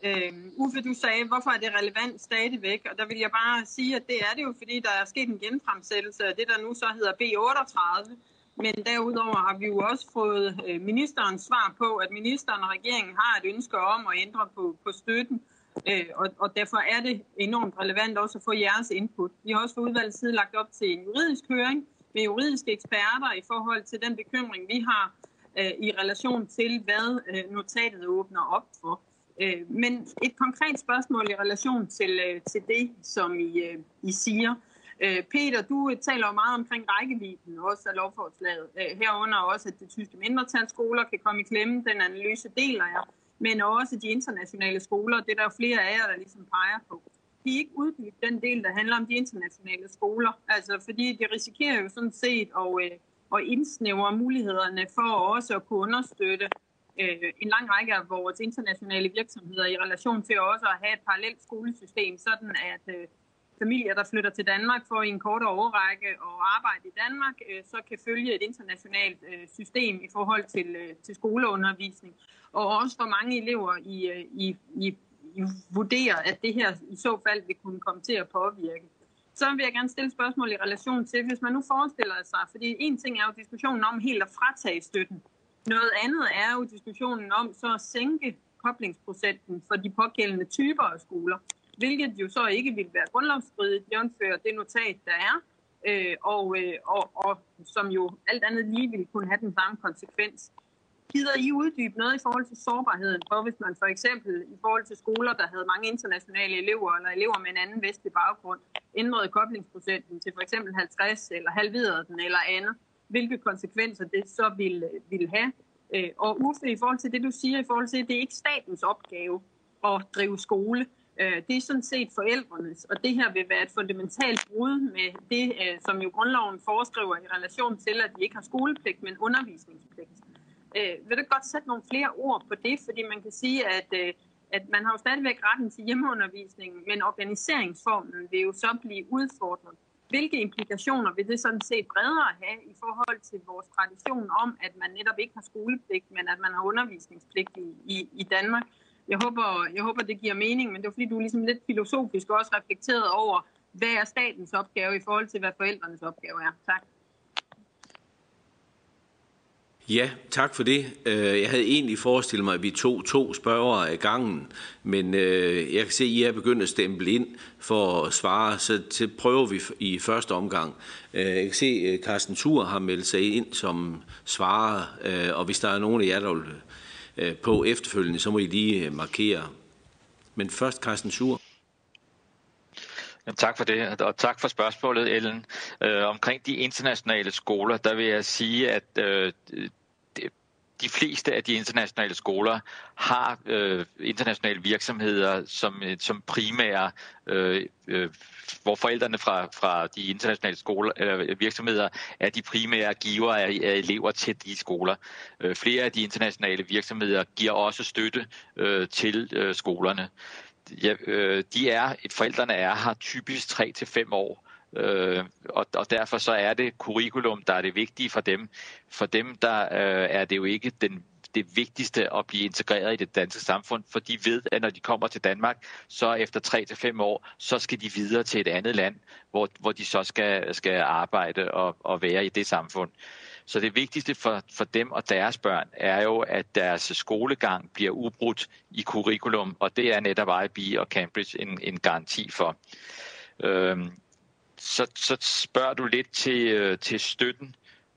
Øh, Uffe, du sagde, hvorfor er det relevant stadigvæk? Og der vil jeg bare sige, at det er det jo, fordi der er sket en genfremsættelse af det, der nu så hedder B38. Men derudover har vi jo også fået øh, ministerens svar på, at ministeren og regeringen har et ønske om at ændre på, på støtten. Øh, og, og derfor er det enormt relevant også at få jeres input. Vi har også fra udvalgets side lagt op til en juridisk høring med juridiske eksperter i forhold til den bekymring, vi har øh, i relation til, hvad øh, notatet åbner op for. Øh, men et konkret spørgsmål i relation til, øh, til det, som I, øh, I siger. Øh, Peter, du øh, taler jo meget omkring rækkevidden også af lovforslaget. Øh, herunder også, at de tyske mindretalsskoler kan komme i klemme. Den analyse deler jeg men også de internationale skoler. Det er der jo flere af jer, der ligesom peger på. De ikke uddybt den del, der handler om de internationale skoler. Altså, fordi de risikerer jo sådan set at, øh, og indsnævre mulighederne for også at kunne understøtte øh, en lang række af vores internationale virksomheder i relation til også at have et parallelt skolesystem, sådan at øh, familier, der flytter til Danmark for i en kortere overrække og arbejde i Danmark, øh, så kan følge et internationalt øh, system i forhold til, øh, til skoleundervisning og også hvor mange elever I, øh, I, I, I vurderer, at det her i så fald vil kunne komme til at påvirke. Så vil jeg gerne stille spørgsmål i relation til, hvis man nu forestiller sig, fordi en ting er jo diskussionen om helt at fratage støtten. Noget andet er jo diskussionen om så at sænke koblingsprocenten for de pågældende typer af skoler, hvilket jo så ikke vil være grundlovsstridigt, jævnfører det notat, der er, øh, og, øh, og, og som jo alt andet lige vil kunne have den samme konsekvens. Gider I uddybe noget i forhold til sårbarheden, for hvis man for eksempel i forhold til skoler, der havde mange internationale elever, eller elever med en anden vestlig baggrund, ændrede koblingsprocenten til for eksempel 50, eller halverede den, eller andet, hvilke konsekvenser det så vil, vil have. Øh, og Uffe, i forhold til det, du siger, i forhold til, at det er ikke statens opgave at drive skole, øh, det er sådan set forældrenes, og det her vil være et fundamentalt brud med det, øh, som jo grundloven foreskriver i relation til, at de ikke har skolepligt, men undervisningspligt. Øh, vil du godt sætte nogle flere ord på det? Fordi man kan sige, at, øh, at man har jo stadigvæk retten til hjemmeundervisning, men organiseringsformen vil jo så blive udfordret. Hvilke implikationer vil det sådan set bredere have i forhold til vores tradition om, at man netop ikke har skolepligt, men at man har undervisningspligt i, i, i Danmark? Jeg håber, jeg håber, det giver mening, men det er fordi, du er ligesom lidt filosofisk også reflekteret over, hvad er statens opgave i forhold til, hvad forældrenes opgave er. Tak. Ja, tak for det. Øh, jeg havde egentlig forestillet mig, at vi tog to spørgere af gangen, men øh, jeg kan se, at I er begyndt at stemple ind for at svare, så det prøver vi i første omgang. Øh, jeg kan se, at Carsten Thur har meldt sig ind som svarer, og hvis der er nogen af jer, der vil på efterfølgende, så må I lige markere. Men først Carsten Thur. Tak for det, og tak for spørgsmålet, Ellen. Øh, omkring de internationale skoler, der vil jeg sige, at øh, de fleste af de internationale skoler har øh, internationale virksomheder som, øh, som primære, øh, øh, hvor forældrene fra, fra de internationale skoler, eller øh, virksomheder er de primære giver af, af elever til de skoler. Øh, flere af de internationale virksomheder giver også støtte øh, til øh, skolerne. Ja, øh, de er, et forældrene er her typisk 3 til fem år Øh, og, og derfor så er det curriculum, der er det vigtige for dem. For dem der øh, er det jo ikke den det vigtigste at blive integreret i det danske samfund, for de ved, at når de kommer til Danmark, så efter 3 til fem år, så skal de videre til et andet land, hvor, hvor de så skal, skal arbejde og, og være i det samfund. Så det vigtigste for, for dem og deres børn er jo, at deres skolegang bliver ubrudt i curriculum, og det er netop IB og Cambridge en, en garanti for. Øhm, så, så spørger du lidt til, øh, til støtten,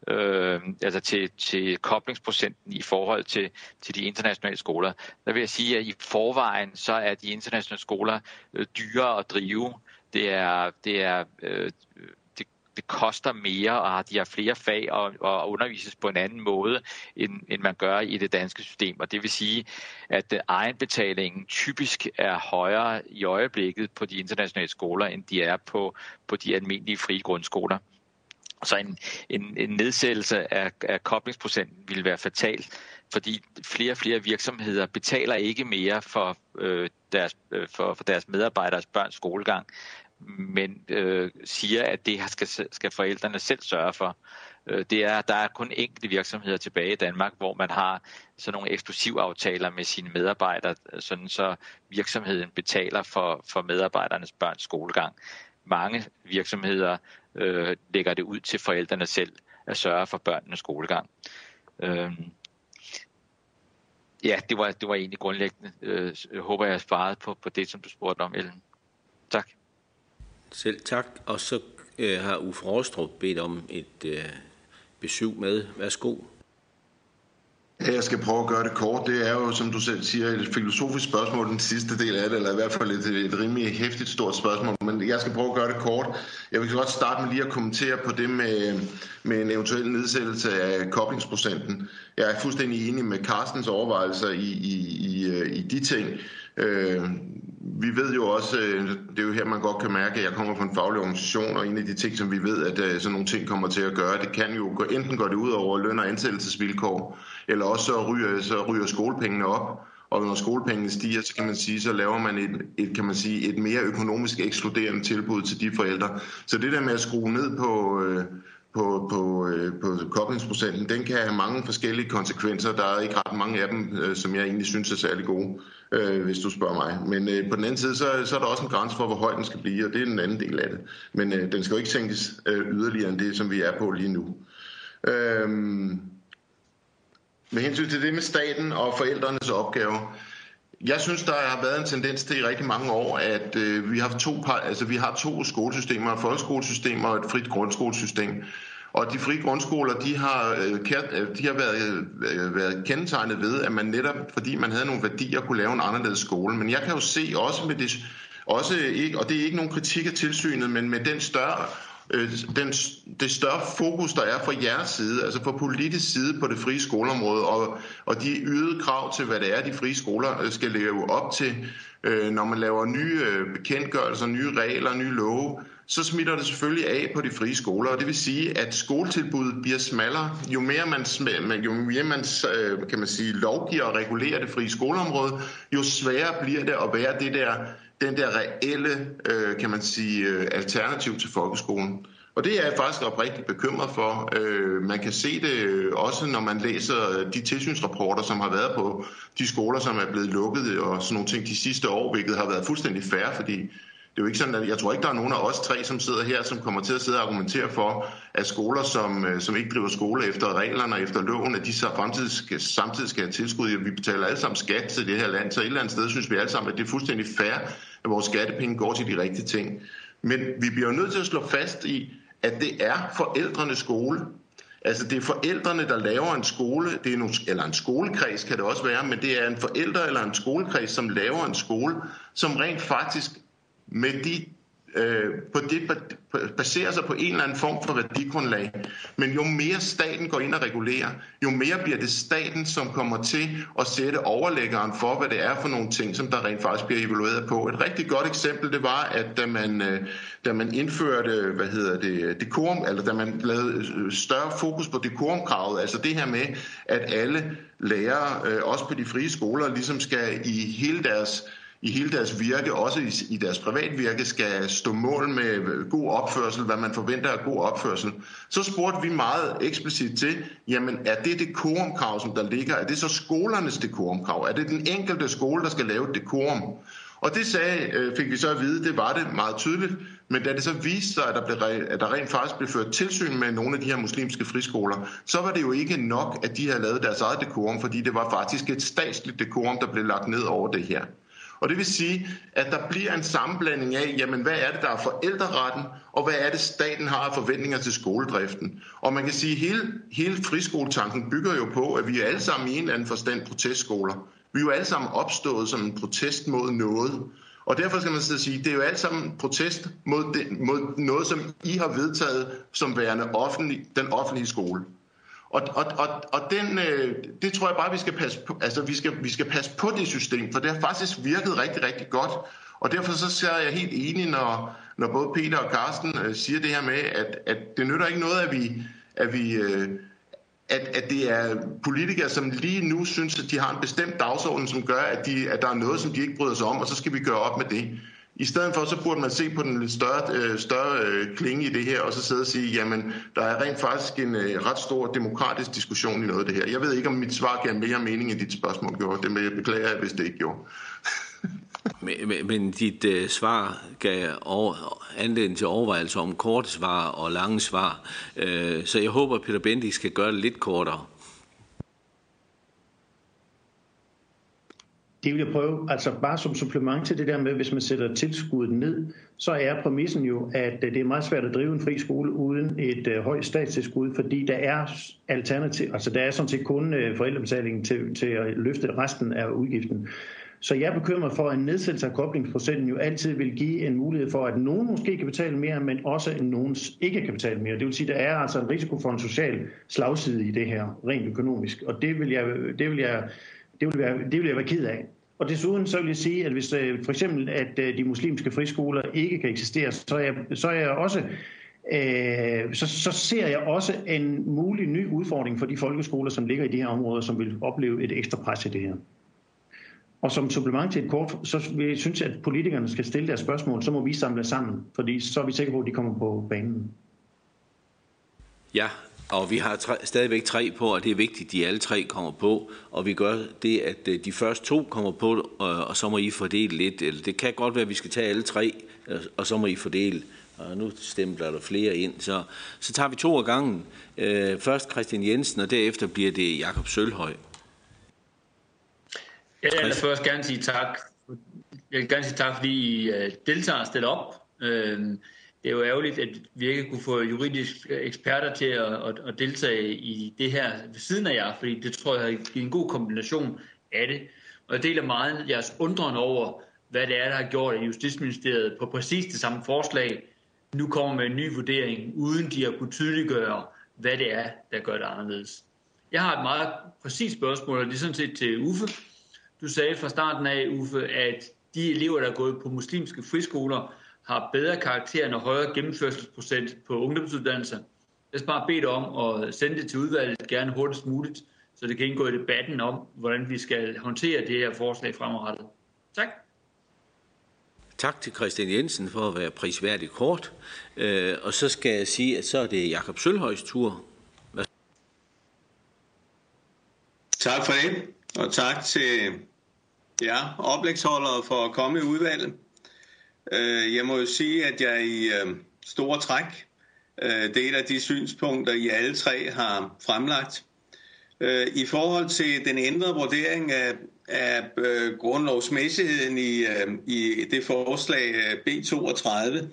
øh, altså til, til koblingsprocenten i forhold til, til de internationale skoler. Der vil jeg sige, at i forvejen så er de internationale skoler øh, dyrere at drive. Det er, det er øh, det koster mere, og de har flere fag og, og undervises på en anden måde, end, end man gør i det danske system. Og det vil sige, at øh, egenbetalingen typisk er højere i øjeblikket på de internationale skoler, end de er på, på de almindelige frie grundskoler. Så en, en, en nedsættelse af, af koblingsprocenten vil være fatal, fordi flere og flere virksomheder betaler ikke mere for, øh, deres, øh, for, for deres medarbejderes børns skolegang, men øh, siger, at det skal, skal forældrene selv sørge for. Øh, det er, der er kun enkelte virksomheder tilbage i Danmark, hvor man har sådan nogle eksklusivaftaler med sine medarbejdere, sådan så virksomheden betaler for, for medarbejdernes børns skolegang. Mange virksomheder øh, lægger det ud til forældrene selv at sørge for børnenes skolegang. Øh, ja, det var, det var egentlig grundlæggende. Øh, håber, jeg har svaret på, på det, som du spurgte om, Ellen. Tak. Selv tak. Og så øh, har Uffe Rostrup bedt om et øh, besøg med. Værsgo. Jeg skal prøve at gøre det kort. Det er jo, som du selv siger, et filosofisk spørgsmål, den sidste del af det, eller i hvert fald et, et rimelig hæftigt stort spørgsmål, men jeg skal prøve at gøre det kort. Jeg vil godt starte med lige at kommentere på det med, med en eventuel nedsættelse af koblingsprocenten. Jeg er fuldstændig enig med Carstens overvejelser i, i, i, øh, i de ting. Øh, vi ved jo også, øh, det er jo her, man godt kan mærke, at jeg kommer fra en faglig organisation, og en af de ting, som vi ved, at øh, sådan nogle ting kommer til at gøre, det kan jo gå, enten gå det ud over løn- og ansættelsesvilkår, eller også så ryger, så ryger skolepengene op, og når skolepengene stiger, så kan man sige, så laver man et, et, kan man sige, et mere økonomisk ekskluderende tilbud til de forældre. Så det der med at skrue ned på, øh, på, på, øh, på koblingsprocenten, den kan have mange forskellige konsekvenser. Der er ikke ret mange af dem, øh, som jeg egentlig synes er særlig gode, øh, hvis du spørger mig. Men øh, på den anden side, så, så er der også en grænse for, hvor høj den skal blive, og det er den anden del af det. Men øh, den skal jo ikke sænkes øh, yderligere end det, som vi er på lige nu. Øh, med hensyn til det med staten og forældrenes opgaver, jeg synes, der har været en tendens til i rigtig mange år, at øh, vi, har to, altså, vi har to skolesystemer, et folkeskolesystem og et frit grundskolesystem. Og de frie grundskoler, de har, øh, øh, de har været, øh, været kendetegnet ved, at man netop, fordi man havde nogle værdier, kunne lave en anderledes skole. Men jeg kan jo se også med det, også ikke, og det er ikke nogen kritik af tilsynet, men med den større Øh, den, det større fokus, der er fra jeres side, altså fra politisk side på det frie skoleområde, og, og de ydede krav til, hvad det er, de frie skoler øh, skal leve op til, øh, når man laver nye øh, bekendtgørelser, nye regler, nye love, så smitter det selvfølgelig af på de frie skoler, og det vil sige, at skoletilbuddet bliver smallere. Jo mere man, jo mere man kan man sige, lovgiver og regulerer det frie skoleområde, jo sværere bliver det at være det der den der reelle, øh, kan man sige, øh, alternativ til folkeskolen. Og det er jeg faktisk oprigtigt bekymret for. Øh, man kan se det øh, også, når man læser øh, de tilsynsrapporter, som har været på de skoler, som er blevet lukket og sådan nogle ting de sidste år, hvilket har været fuldstændig færre, fordi det er jo ikke sådan, at jeg tror ikke, der er nogen af os tre, som sidder her, som kommer til at sidde og argumentere for, at skoler, som, øh, som ikke driver skole efter reglerne og efter loven, at de så fremtidig skal, samtidig skal have tilskud. Vi betaler alle sammen skat til det her land, så et eller andet sted synes vi alle sammen, at det er fuldstændig fair, at vores skattepenge går til de rigtige ting. Men vi bliver jo nødt til at slå fast i, at det er forældrenes skole. Altså det er forældrene, der laver en skole, det er nogle, eller en skolekreds kan det også være, men det er en forælder eller en skolekreds, som laver en skole, som rent faktisk med de øh, på det baserer sig på en eller anden form for værdigrundlag. Men jo mere staten går ind og regulerer, jo mere bliver det staten, som kommer til at sætte overlæggeren for, hvad det er for nogle ting, som der rent faktisk bliver evalueret på. Et rigtig godt eksempel, det var, at da man, øh, da man indførte, hvad hedder det, dekorum, eller da man lavede øh, større fokus på dekorumkravet, altså det her med, at alle lærere, øh, også på de frie skoler, ligesom skal i hele deres i hele deres virke, også i, i deres privatvirke, skal stå mål med øh, god opførsel, hvad man forventer af god opførsel, så spurgte vi meget eksplicit til, jamen er det dekorumkrav, som der ligger, er det så skolernes dekorumkrav? Er det den enkelte skole, der skal lave dekorum? Og det sagde, øh, fik vi så at vide, det var det meget tydeligt. Men da det så viste sig, at der, blev, at der rent faktisk blev ført tilsyn med nogle af de her muslimske friskoler, så var det jo ikke nok, at de havde lavet deres eget dekorum, fordi det var faktisk et statsligt dekorum, der blev lagt ned over det her. Og det vil sige, at der bliver en sammenblanding af, jamen hvad er det, der er forældreretten, og hvad er det, staten har af forventninger til skoledriften. Og man kan sige, at hele, hele friskoletanken bygger jo på, at vi er alle sammen i en eller anden forstand protestskoler. Vi er jo alle sammen opstået som en protest mod noget. Og derfor skal man så sige, det er jo alt sammen protest mod, det, mod noget, som I har vedtaget som værende offentlig, den offentlige skole. Og, og, og, og den, øh, det tror jeg bare, vi skal passe på. Altså, vi skal, vi skal passe på det system, for det har faktisk virket rigtig, rigtig godt. Og derfor så er jeg helt enig, når, når både Peter og Carsten øh, siger det her med, at, at det nytter ikke noget, at vi, at vi øh, at, at det er politikere, som lige nu synes, at de har en bestemt dagsorden, som gør, at, de, at der er noget, som de ikke bryder sig om, og så skal vi gøre op med det. I stedet for, så burde man se på den lidt større, øh, større øh, klinge i det her, og så sidde og sige, jamen, der er rent faktisk en øh, ret stor demokratisk diskussion i noget af det her. Jeg ved ikke, om mit svar gav mere mening, end dit spørgsmål gjorde. Det beklager jeg beklager, hvis det ikke gjorde. <laughs> men, men dit øh, svar gav over, anledning til overvejelser om korte svar og lange svar. Øh, så jeg håber, at Peter Bendik skal gøre det lidt kortere. Det vil jeg prøve, altså bare som supplement til det der med, hvis man sætter tilskuddet ned, så er præmissen jo, at øh, det er meget svært at drive en fri skole uden et øh, højt statstilskud, fordi der er alternativ, altså der er sådan set kun øh, forældrebetalingen til, til at løfte resten af udgiften. Så jeg er bekymret for, at en nedsættelse af koblingsprocenten jo altid vil give en mulighed for, at nogen måske kan betale mere, men også at nogen ikke kan betale mere. Det vil sige, at der er altså en risiko for en social slagside i det her, rent økonomisk. Og det vil jeg, det vil jeg, det vil være, det vil jeg være ked af. Og desuden så vil jeg sige, at hvis øh, for eksempel at øh, de muslimske friskoler ikke kan eksistere, så er jeg, så er jeg også øh, så, så ser jeg også en mulig ny udfordring for de folkeskoler, som ligger i de her områder, som vil opleve et ekstra pres i det her. Og som supplement til et kort, så vil jeg synes, at politikerne skal stille deres spørgsmål, så må vi samle sammen, fordi så er vi sikre på, at de kommer på banen. Ja, og vi har tre, stadigvæk tre på, og det er vigtigt, at de alle tre kommer på. Og vi gør det, at øh, de første to kommer på, og, og så må I fordele lidt. Eller det kan godt være, at vi skal tage alle tre, øh, og så må I fordele. Og nu stempler der flere ind. Så, så tager vi to af gangen. Øh, først Christian Jensen, og derefter bliver det Jakob Sølhøj. Jeg vil først gerne sige tak. Jeg vil gerne sige tak, fordi I deltager og stiller op. Øhm, det er jo ærgerligt, at vi ikke kunne få juridiske eksperter til at, at, deltage i det her ved siden af jer, fordi det tror jeg har givet en god kombination af det. Og jeg deler meget jeres undren over, hvad det er, der har gjort, at Justitsministeriet på præcis det samme forslag nu kommer med en ny vurdering, uden de har kunne tydeliggøre, hvad det er, der gør det anderledes. Jeg har et meget præcist spørgsmål, og det er sådan set til Uffe. Du sagde fra starten af, Uffe, at de elever, der er gået på muslimske friskoler, har bedre karakter og højere gennemførselsprocent på ungdomsuddannelser. Jeg skal bare bede dig om at sende det til udvalget gerne hurtigst muligt, så det kan indgå i debatten om, hvordan vi skal håndtere det her forslag fremadrettet. Tak. Tak til Christian Jensen for at være prisværdigt kort. Øh, og så skal jeg sige, at så er det Jakob Sølhøjs tur. Tak for det, og tak til jer oplægsholdere for at komme i udvalget. Øh, jeg må jo sige, at jeg i øh, store træk øh, deler de synspunkter, I alle tre har fremlagt. Øh, I forhold til den ændrede vurdering af, af øh, grundlovsmæssigheden i, øh, i det forslag B32,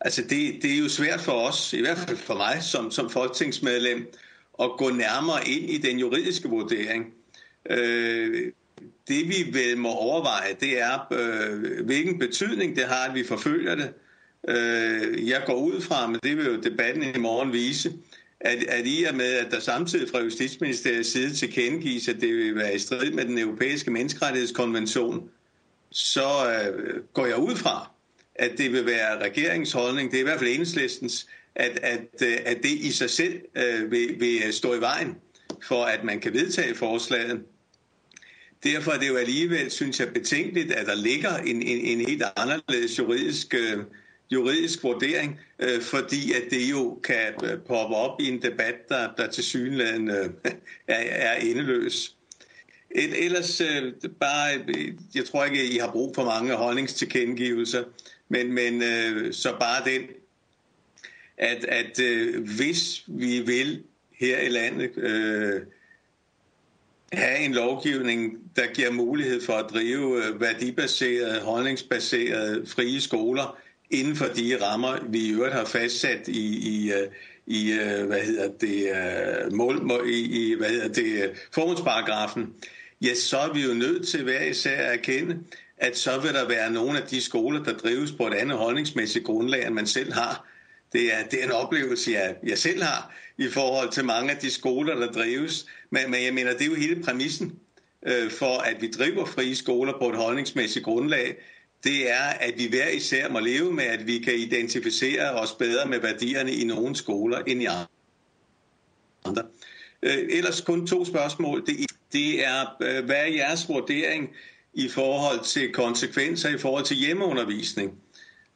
altså det, det er jo svært for os, i hvert fald for mig som, som folketingsmedlem, at gå nærmere ind i den juridiske vurdering det vi vel må overveje, det er, øh, hvilken betydning det har, at vi forfølger det. Øh, jeg går ud fra, men det vil jo debatten i morgen vise, at, at i og med, at der samtidig fra Justitsministeriets side tilkendegives, at det vil være i strid med den europæiske menneskerettighedskonvention, så øh, går jeg ud fra, at det vil være regeringsholdning, det er i hvert fald enhedslistens, at, at, øh, at det i sig selv øh, vil, vil stå i vejen for, at man kan vedtage forslaget. Derfor er det jo alligevel, synes jeg, betænkeligt, at der ligger en, en, en helt anderledes juridisk, øh, juridisk vurdering, øh, fordi at det jo kan øh, poppe op i en debat, der, der til synligheden øh, er, er endeløs. ellers øh, bare, øh, jeg tror ikke, I har brug for mange holdningstilkendegivelser, men, men øh, så bare den, at, at øh, hvis vi vil her i landet øh, have en lovgivning, der giver mulighed for at drive øh, værdibaserede, holdningsbaserede frie skoler inden for de rammer, vi i øvrigt har fastsat i, i, øh, i øh, hvad hedder det, mål, i, i hvad hedder det, formålsparagrafen, ja, så er vi jo nødt til hver især at erkende, at så vil der være nogle af de skoler, der drives på et andet holdningsmæssigt grundlag, end man selv har. Det er, det er en oplevelse, jeg, jeg selv har i forhold til mange af de skoler, der drives. Men, men jeg mener, det er jo hele præmissen øh, for, at vi driver frie skoler på et holdningsmæssigt grundlag. Det er, at vi hver især må leve med, at vi kan identificere os bedre med værdierne i nogle skoler end i andre. Øh, ellers kun to spørgsmål. Det, det er, øh, hvad er jeres vurdering i forhold til konsekvenser i forhold til hjemmeundervisning?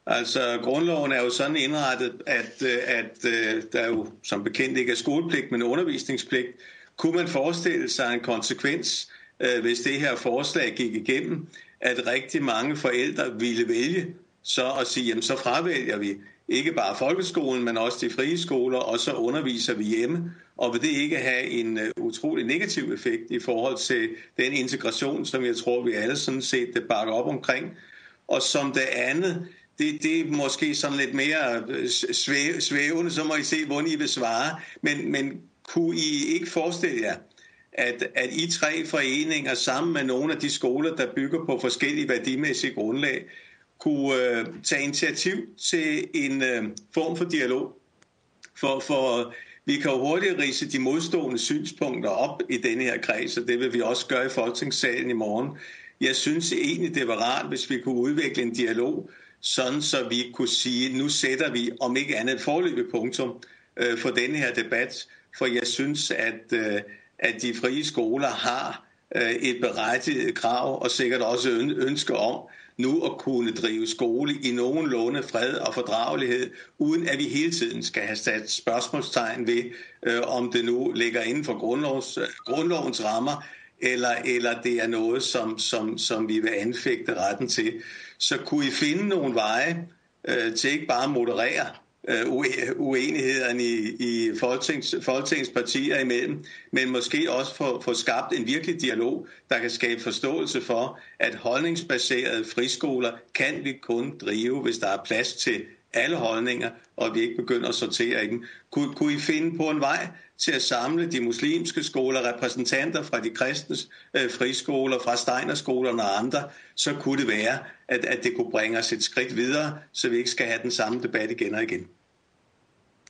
Altså, grundloven er jo sådan indrettet, at, øh, at, øh, der jo som bekendt ikke er skolepligt, men undervisningspligt. Kunne man forestille sig en konsekvens, Øh, hvis det her forslag gik igennem, at rigtig mange forældre ville vælge så at sige, jamen så fravælger vi ikke bare folkeskolen, men også de frie skoler, og så underviser vi hjemme. Og vil det ikke have en øh, utrolig negativ effekt i forhold til den integration, som jeg tror, vi alle sådan set øh, bakker op omkring. Og som det andet, det, det er måske sådan lidt mere svævende, så må I se, hvordan I vil svare. Men, men kunne I ikke forestille jer, at, at I tre foreninger sammen med nogle af de skoler, der bygger på forskellige værdimæssige grundlag, kunne øh, tage initiativ til en øh, form for dialog. For, for vi kan jo hurtigt rise de modstående synspunkter op i denne her kreds, og det vil vi også gøre i Folketingssalen i morgen. Jeg synes egentlig, det var rart, hvis vi kunne udvikle en dialog, sådan så vi kunne sige, nu sætter vi om ikke andet forløbet punktum øh, for denne her debat, for jeg synes, at, øh, at de frie skoler har øh, et berettiget krav og sikkert også ønsker om, nu at kunne drive skole i nogenlunde fred og fordragelighed, uden at vi hele tiden skal have sat spørgsmålstegn ved, øh, om det nu ligger inden for grundlovs, grundlovens rammer, eller, eller det er noget, som, som, som vi vil anfægte retten til. Så kunne I finde nogle veje øh, til ikke bare at moderere Øh, uenighederne i, i Folketings, Folketingets partier imellem, men måske også få, få skabt en virkelig dialog, der kan skabe forståelse for, at holdningsbaserede friskoler kan vi kun drive, hvis der er plads til alle holdninger, og vi ikke begynder at sortere i dem. Kunne, kunne I finde på en vej til at samle de muslimske skoler, repræsentanter fra de kristnes øh, friskoler, fra Steinerskolerne og andre, så kunne det være, at, at det kunne bringe os et skridt videre, så vi ikke skal have den samme debat igen og igen.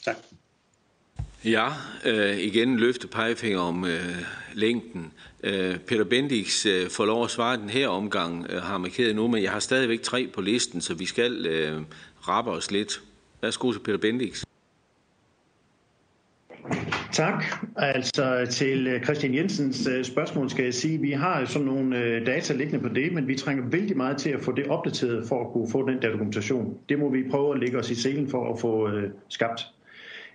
Tak. Ja, øh, igen løfte pegefinger om øh, længden. Øh, Peter Bendix øh, får lov at svare den her omgang, øh, har markeret nu, men jeg har stadigvæk tre på listen, så vi skal øh, rappe os lidt. Værsgo til Peter Bendix. Tak. Altså til øh, Christian Jensens øh, spørgsmål skal jeg sige, at vi har sådan nogle øh, data liggende på det, men vi trænger vældig meget til at få det opdateret for at kunne få den der dokumentation. Det må vi prøve at lægge os i selen for at få skabt.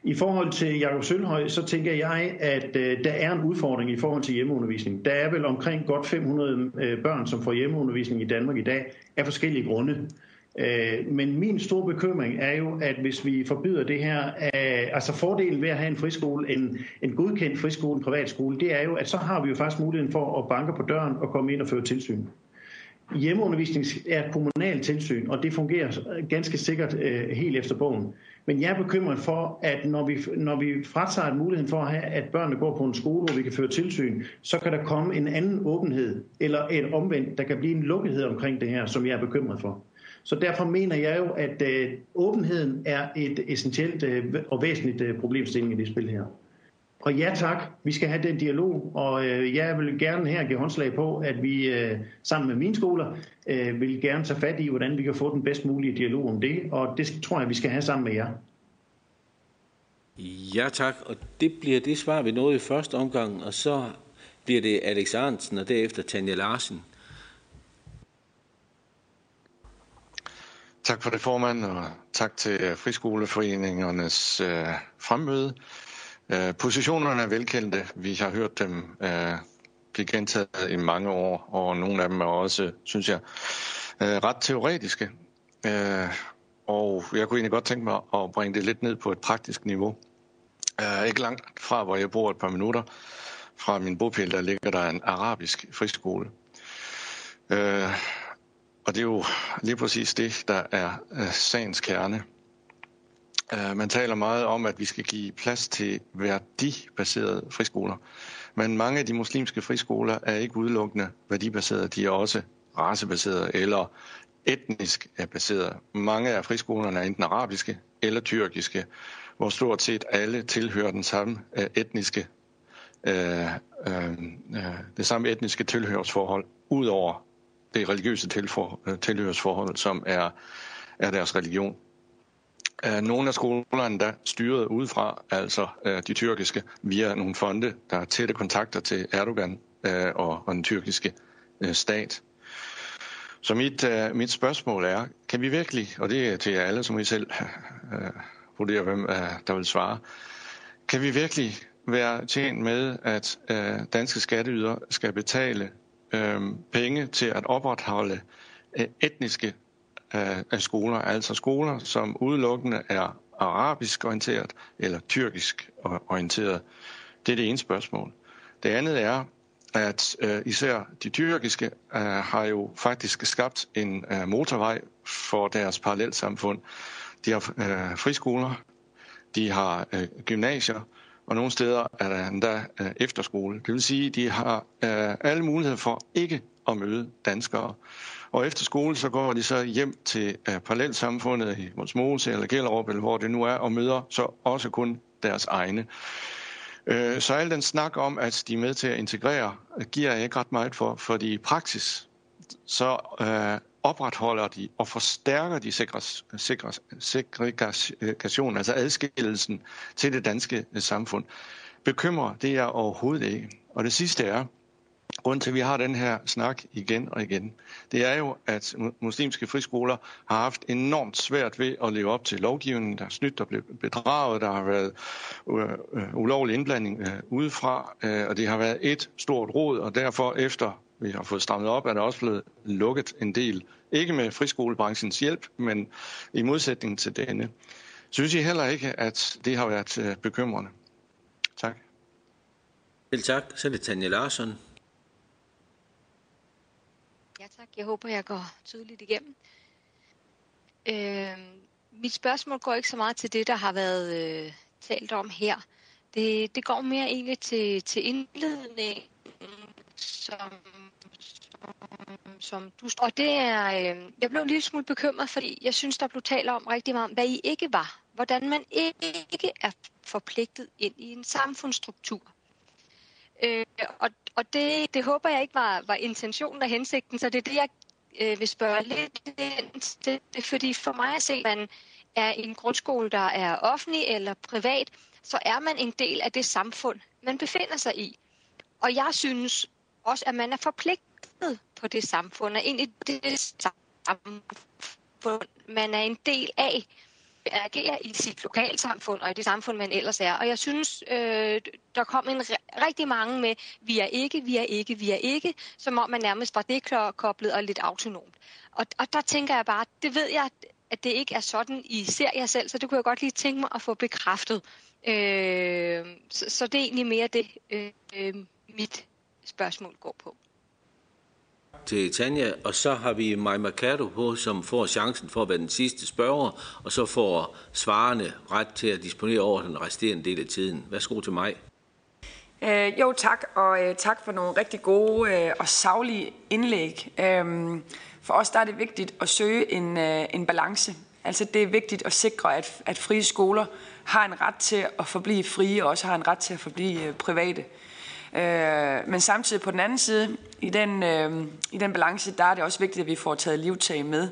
I forhold til Jakob Sølhøj, så tænker jeg, at der er en udfordring i forhold til hjemmeundervisning. Der er vel omkring godt 500 børn, som får hjemmeundervisning i Danmark i dag, af forskellige grunde. Øh, men min store bekymring er jo, at hvis vi forbyder det her, øh, altså fordelen ved at have en friskole, en, en godkendt friskole, en privatskole, det er jo, at så har vi jo faktisk muligheden for at banke på døren og komme ind og føre tilsyn. Hjemmeundervisning er et kommunalt tilsyn, og det fungerer ganske sikkert øh, helt efter bogen. Men jeg er bekymret for, at når vi, når vi fratager muligheden for at have, at børnene går på en skole, hvor vi kan føre tilsyn, så kan der komme en anden åbenhed, eller et omvendt, der kan blive en lukkethed omkring det her, som jeg er bekymret for. Så derfor mener jeg jo, at øh, åbenheden er et essentielt øh, og væsentligt øh, problemstilling i det spil her. Og ja tak, vi skal have den dialog, og øh, jeg vil gerne her give håndslag på, at vi øh, sammen med mine skoler øh, vil gerne tage fat i, hvordan vi kan få den bedst mulige dialog om det, og det tror jeg, vi skal have sammen med jer. Ja tak, og det bliver det svar, vi nåede i første omgang, og så bliver det Alex Arnsen og derefter Tanja Larsen. Tak for det, formand, og tak til øh, friskoleforeningernes øh, fremmøde. Øh, positionerne er velkendte. Vi har hørt dem øh, blive gentaget i mange år, og nogle af dem er også, synes jeg, øh, ret teoretiske. Øh, og jeg kunne egentlig godt tænke mig at bringe det lidt ned på et praktisk niveau. Øh, ikke langt fra, hvor jeg bor et par minutter fra min bopæl, der ligger der en arabisk friskole. Øh, og det er jo lige præcis det, der er øh, sagens kerne. Øh, man taler meget om, at vi skal give plads til værdibaserede friskoler. Men mange af de muslimske friskoler er ikke udelukkende værdibaserede, de er også racebaserede eller etnisk baserede. Mange af friskolerne er enten arabiske eller tyrkiske, hvor stort set alle tilhører den samme øh, etniske, øh, øh, det samme etniske tilhørsforhold, udover det religiøse øh, tilhørsforhold, som er, er deres religion. Øh, nogle af skolerne der styret udefra, altså øh, de tyrkiske, via nogle fonde, der har tætte kontakter til Erdogan og, og den tyrkiske stat. Så mit, mit spørgsmål er, kan vi virkelig, og det er til jer alle, som I selv <laughs> vurderer, hvem der vil svare, kan vi virkelig være tjent med, at danske skatteydere skal betale øh, penge til at opretholde øh, etniske øh, skoler, altså skoler, som udelukkende er arabisk orienteret eller tyrkisk orienteret. Det er det ene spørgsmål. Det andet er, at øh, især de tyrkiske øh, har jo faktisk skabt en øh, motorvej for deres parallelsamfund. De har øh, friskoler, de har øh, gymnasier, og nogle steder er der endda øh, efterskole. Det vil sige, de har øh, alle muligheder for ikke at møde danskere. Og efter skole, så går de så hjem til øh, parallelsamfundet i Mosmose eller Gellerup, eller hvor det nu er, og møder så også kun deres egne. Så al den snak om, at de er med til at integrere, giver jeg ikke ret meget for, fordi i praksis, så opretholder de og forstærker de segregation, altså adskillelsen til det danske øh, samfund. Bekymrer det er overhovedet ikke. Og det sidste er, grund til, at vi har den her snak igen og igen, det er jo, at muslimske friskoler har haft enormt svært ved at leve op til lovgivningen. Der er snydt, der blev bedraget, der har været øh, øh, ulovlig indblanding udefra, og det har været et stort råd, og derfor efter vi har fået strammet op, er der også blevet lukket en del. Ikke med friskolebranchens hjælp, men i modsætning til denne. Synes I heller ikke, at det har været bekymrende? Tak. Vel tak. Så er det Tanja Larsson. Ja tak, jeg håber, jeg går tydeligt igennem. Øh, mit spørgsmål går ikke så meget til det, der har været øh, talt om her. Det, det går mere egentlig til, til indledningen, som, som, som du Og det er, øh, jeg blev en lille smule bekymret, fordi jeg synes, der blev talt om rigtig meget om, hvad I ikke var. Hvordan man ikke er forpligtet ind i en samfundsstruktur. Øh, og og det, det håber jeg ikke var, var intentionen og hensigten, så det er det, jeg øh, vil spørge lidt ind til. Det, fordi for mig at se, at man er en grundskole, der er offentlig eller privat, så er man en del af det samfund, man befinder sig i. Og jeg synes også, at man er forpligtet på det samfund, og ind i det samfund, man er en del af agere i sit lokalsamfund og i det samfund, man ellers er. Og jeg synes, øh, der kom en rigtig mange med, vi er ikke, vi er ikke, vi er ikke, som om man nærmest var det koblet og lidt autonomt. Og, og der tænker jeg bare, det ved jeg, at det ikke er sådan, I ser jer selv, så det kunne jeg godt lige tænke mig at få bekræftet. Øh, så, så det er egentlig mere det, øh, øh mit spørgsmål går på til Tanja, og så har vi Maja Mercado på, som får chancen for at være den sidste spørger, og så får svarende ret til at disponere over den resterende del af tiden. Værsgo til mig. Øh, jo, tak, og øh, tak for nogle rigtig gode øh, og savlige indlæg. Øh, for os der er det vigtigt at søge en, øh, en balance. Altså det er vigtigt at sikre, at, at frie skoler har en ret til at forblive frie, og også har en ret til at forblive øh, private. Øh, Øh, men samtidig på den anden side, i den, øh, i den balance, der er det også vigtigt, at vi får taget livtag med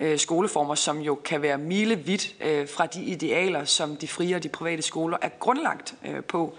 øh, skoleformer, som jo kan være milevidt øh, fra de idealer, som de frie og de private skoler er grundlagt øh, på.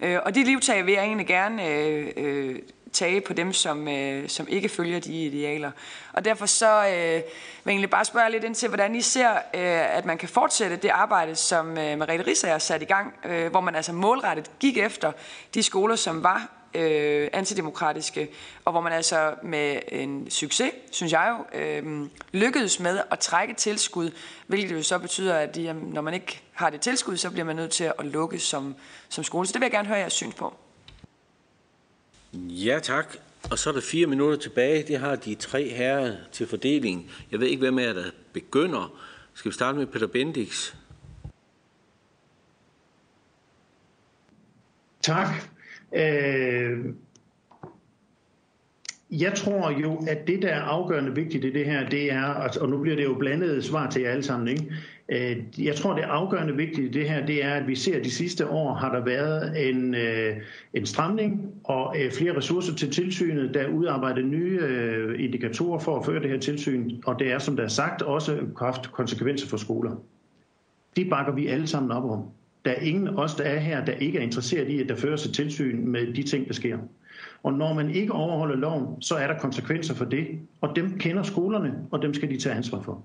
Øh, og de livtag vil jeg egentlig gerne øh, øh, tage på dem, som, øh, som ikke følger de idealer. Og derfor så øh, vil jeg egentlig bare spørge lidt ind til, hvordan I ser, øh, at man kan fortsætte det arbejde, som øh, Mariette Risser har sat i gang, øh, hvor man altså målrettet gik efter de skoler, som var øh, antidemokratiske, og hvor man altså med en succes, synes jeg jo, øh, lykkedes med at trække tilskud, hvilket jo så betyder, at jamen, når man ikke har det tilskud, så bliver man nødt til at lukke som, som skole. Så det vil jeg gerne høre jeres syn på. Ja, tak. Og så er der fire minutter tilbage. Det har de tre herrer til fordeling. Jeg ved ikke, hvem er der begynder. Skal vi starte med Peter Bendix? Tak. Øh, jeg tror jo, at det, der er afgørende vigtigt i det her, det er, og nu bliver det jo blandet svar til jer alle sammen, ikke? Øh, jeg tror, det afgørende vigtige i det her, det er, at vi ser, at de sidste år har der været en, øh, en stramning og øh, flere ressourcer til tilsynet, der udarbejder nye indikatorer for at føre det her tilsyn, og det er, som der er sagt, også haft konsekvenser for skoler. Det bakker vi alle sammen op om. Der er ingen os, der er her, der ikke er interesseret i, at der føres et tilsyn med de ting, der sker. Og når man ikke overholder loven, så er der konsekvenser for det, og dem kender skolerne, og dem skal de tage ansvar for.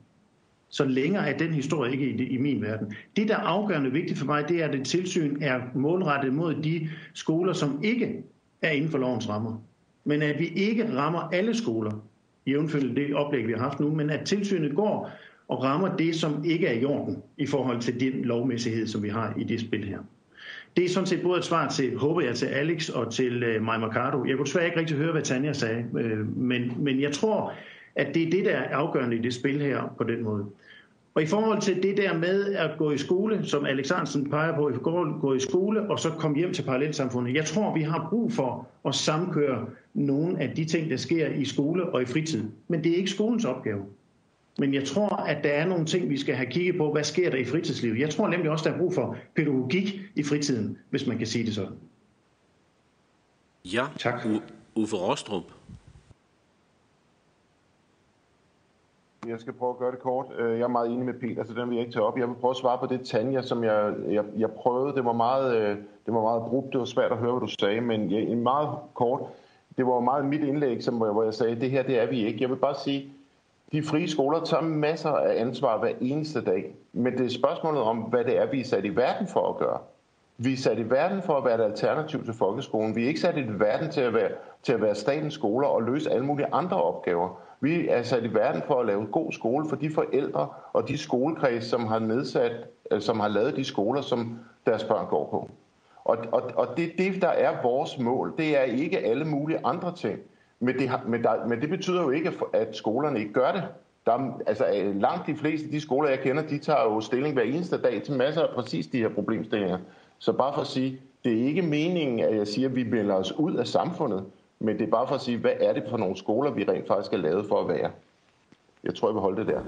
Så længere er den historie ikke i, i min verden. Det, der er afgørende vigtigt for mig, det er, at det tilsyn er målrettet mod de skoler, som ikke er inden for lovens rammer. Men at vi ikke rammer alle skoler, jævnfølge det oplæg, vi har haft nu, men at tilsynet går og rammer det, som ikke er i orden i forhold til den lovmæssighed, som vi har i det spil her. Det er sådan set både et svar til, håber jeg, til Alex og til øh, Maja Mercado. Jeg kunne desværre ikke rigtig høre, hvad Tanja sagde, øh, men, men jeg tror, at det er det, der er afgørende i det spil her på den måde. Og i forhold til det der med at gå i skole, som Alex Hansen peger på, at gå i skole og så komme hjem til parallelsamfundet. Jeg tror, vi har brug for at samkøre nogle af de ting, der sker i skole og i fritid. Men det er ikke skolens opgave. Men jeg tror, at der er nogle ting, vi skal have kigget på. Hvad sker der i fritidslivet? Jeg tror nemlig også, der er brug for pædagogik i fritiden, hvis man kan sige det sådan. Ja, tak. Uffe Rostrup. Jeg skal prøve at gøre det kort. Øh, jeg er meget enig med Peter, så den vil jeg ikke tage op. Jeg vil prøve at svare på det, Tanja, som jeg, jeg, jeg prøvede. Det var meget, øh, det var meget brugt. Det var svært at høre, hvad du sagde, men jeg, meget kort. Det var meget mit indlæg, som, hvor jeg sagde, det her, det er vi ikke. Jeg vil bare sige, de frie skoler tager masser af ansvar hver eneste dag. Men det er spørgsmålet om, hvad det er, vi er sat i verden for at gøre. Vi er sat i verden for at være et alternativ til folkeskolen. Vi er ikke sat i verden til at være, til at være statens skoler og løse alle mulige andre opgaver. Vi er sat i verden for at lave en god skole for de forældre og de skolekreds, som har nedsat, øh, som har lavet de skoler, som deres børn går på. Og, og, og det, det, der er vores mål, det er ikke alle mulige andre ting. Men det, men, der, men det betyder jo ikke, at skolerne ikke gør det. Der er, altså, øh, langt de fleste af de skoler, jeg kender, de tager jo stilling hver eneste dag til masser af præcis de her problemstillinger. Så bare for at sige, det er ikke meningen, at jeg siger, at vi melder os ud af samfundet, men det er bare for at sige, hvad er det for nogle skoler, vi rent faktisk er lavet for at være. Jeg tror, jeg vil holde det der.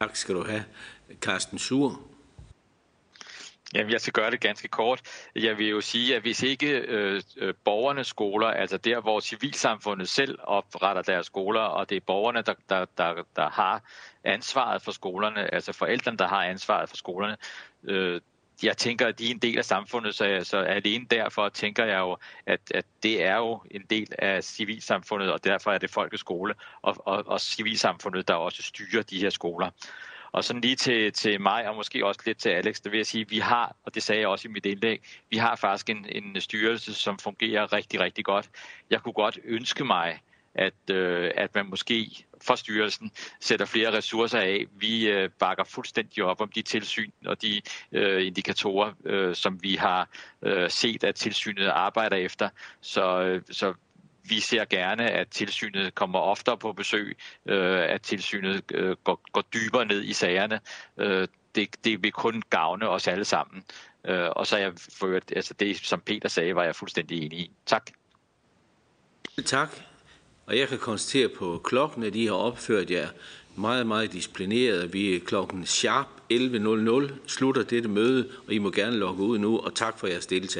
Tak skal du have. Carsten Sur. Jamen, jeg skal gøre det ganske kort. Jeg vil jo sige, at hvis ikke øh, øh, borgernes skoler, altså der, hvor civilsamfundet selv opretter deres skoler, og det er borgerne, der, der, der, der har ansvaret for skolerne, altså forældrene, der har ansvaret for skolerne, øh, jeg tænker, at de er en del af samfundet, så, så alene derfor tænker jeg jo, at, at det er jo en del af civilsamfundet, og derfor er det folkeskole og, og, og civilsamfundet, der også styrer de her skoler. Og sådan lige til, til mig, og måske også lidt til Alex, der vil jeg sige, at vi har, og det sagde jeg også i mit indlæg, vi har faktisk en, en styrelse, som fungerer rigtig, rigtig godt. Jeg kunne godt ønske mig, at, øh, at man måske fra styrelsen sætter flere ressourcer af. Vi øh, bakker fuldstændig op om de tilsyn og de øh, indikatorer, øh, som vi har øh, set, at tilsynet arbejder efter. Så, øh, så vi ser gerne, at tilsynet kommer oftere på besøg, øh, at tilsynet øh, går, går dybere ned i sagerne. Øh, det, det vil kun gavne os alle sammen. Øh, og så er jeg for altså det, som Peter sagde, var jeg fuldstændig enig i. Tak. Tak. Og jeg kan konstatere på klokken, at I har opført jer meget, meget disciplineret. Vi er klokken sharp 11.00, slutter dette møde, og I må gerne logge ud nu, og tak for jeres deltagelse.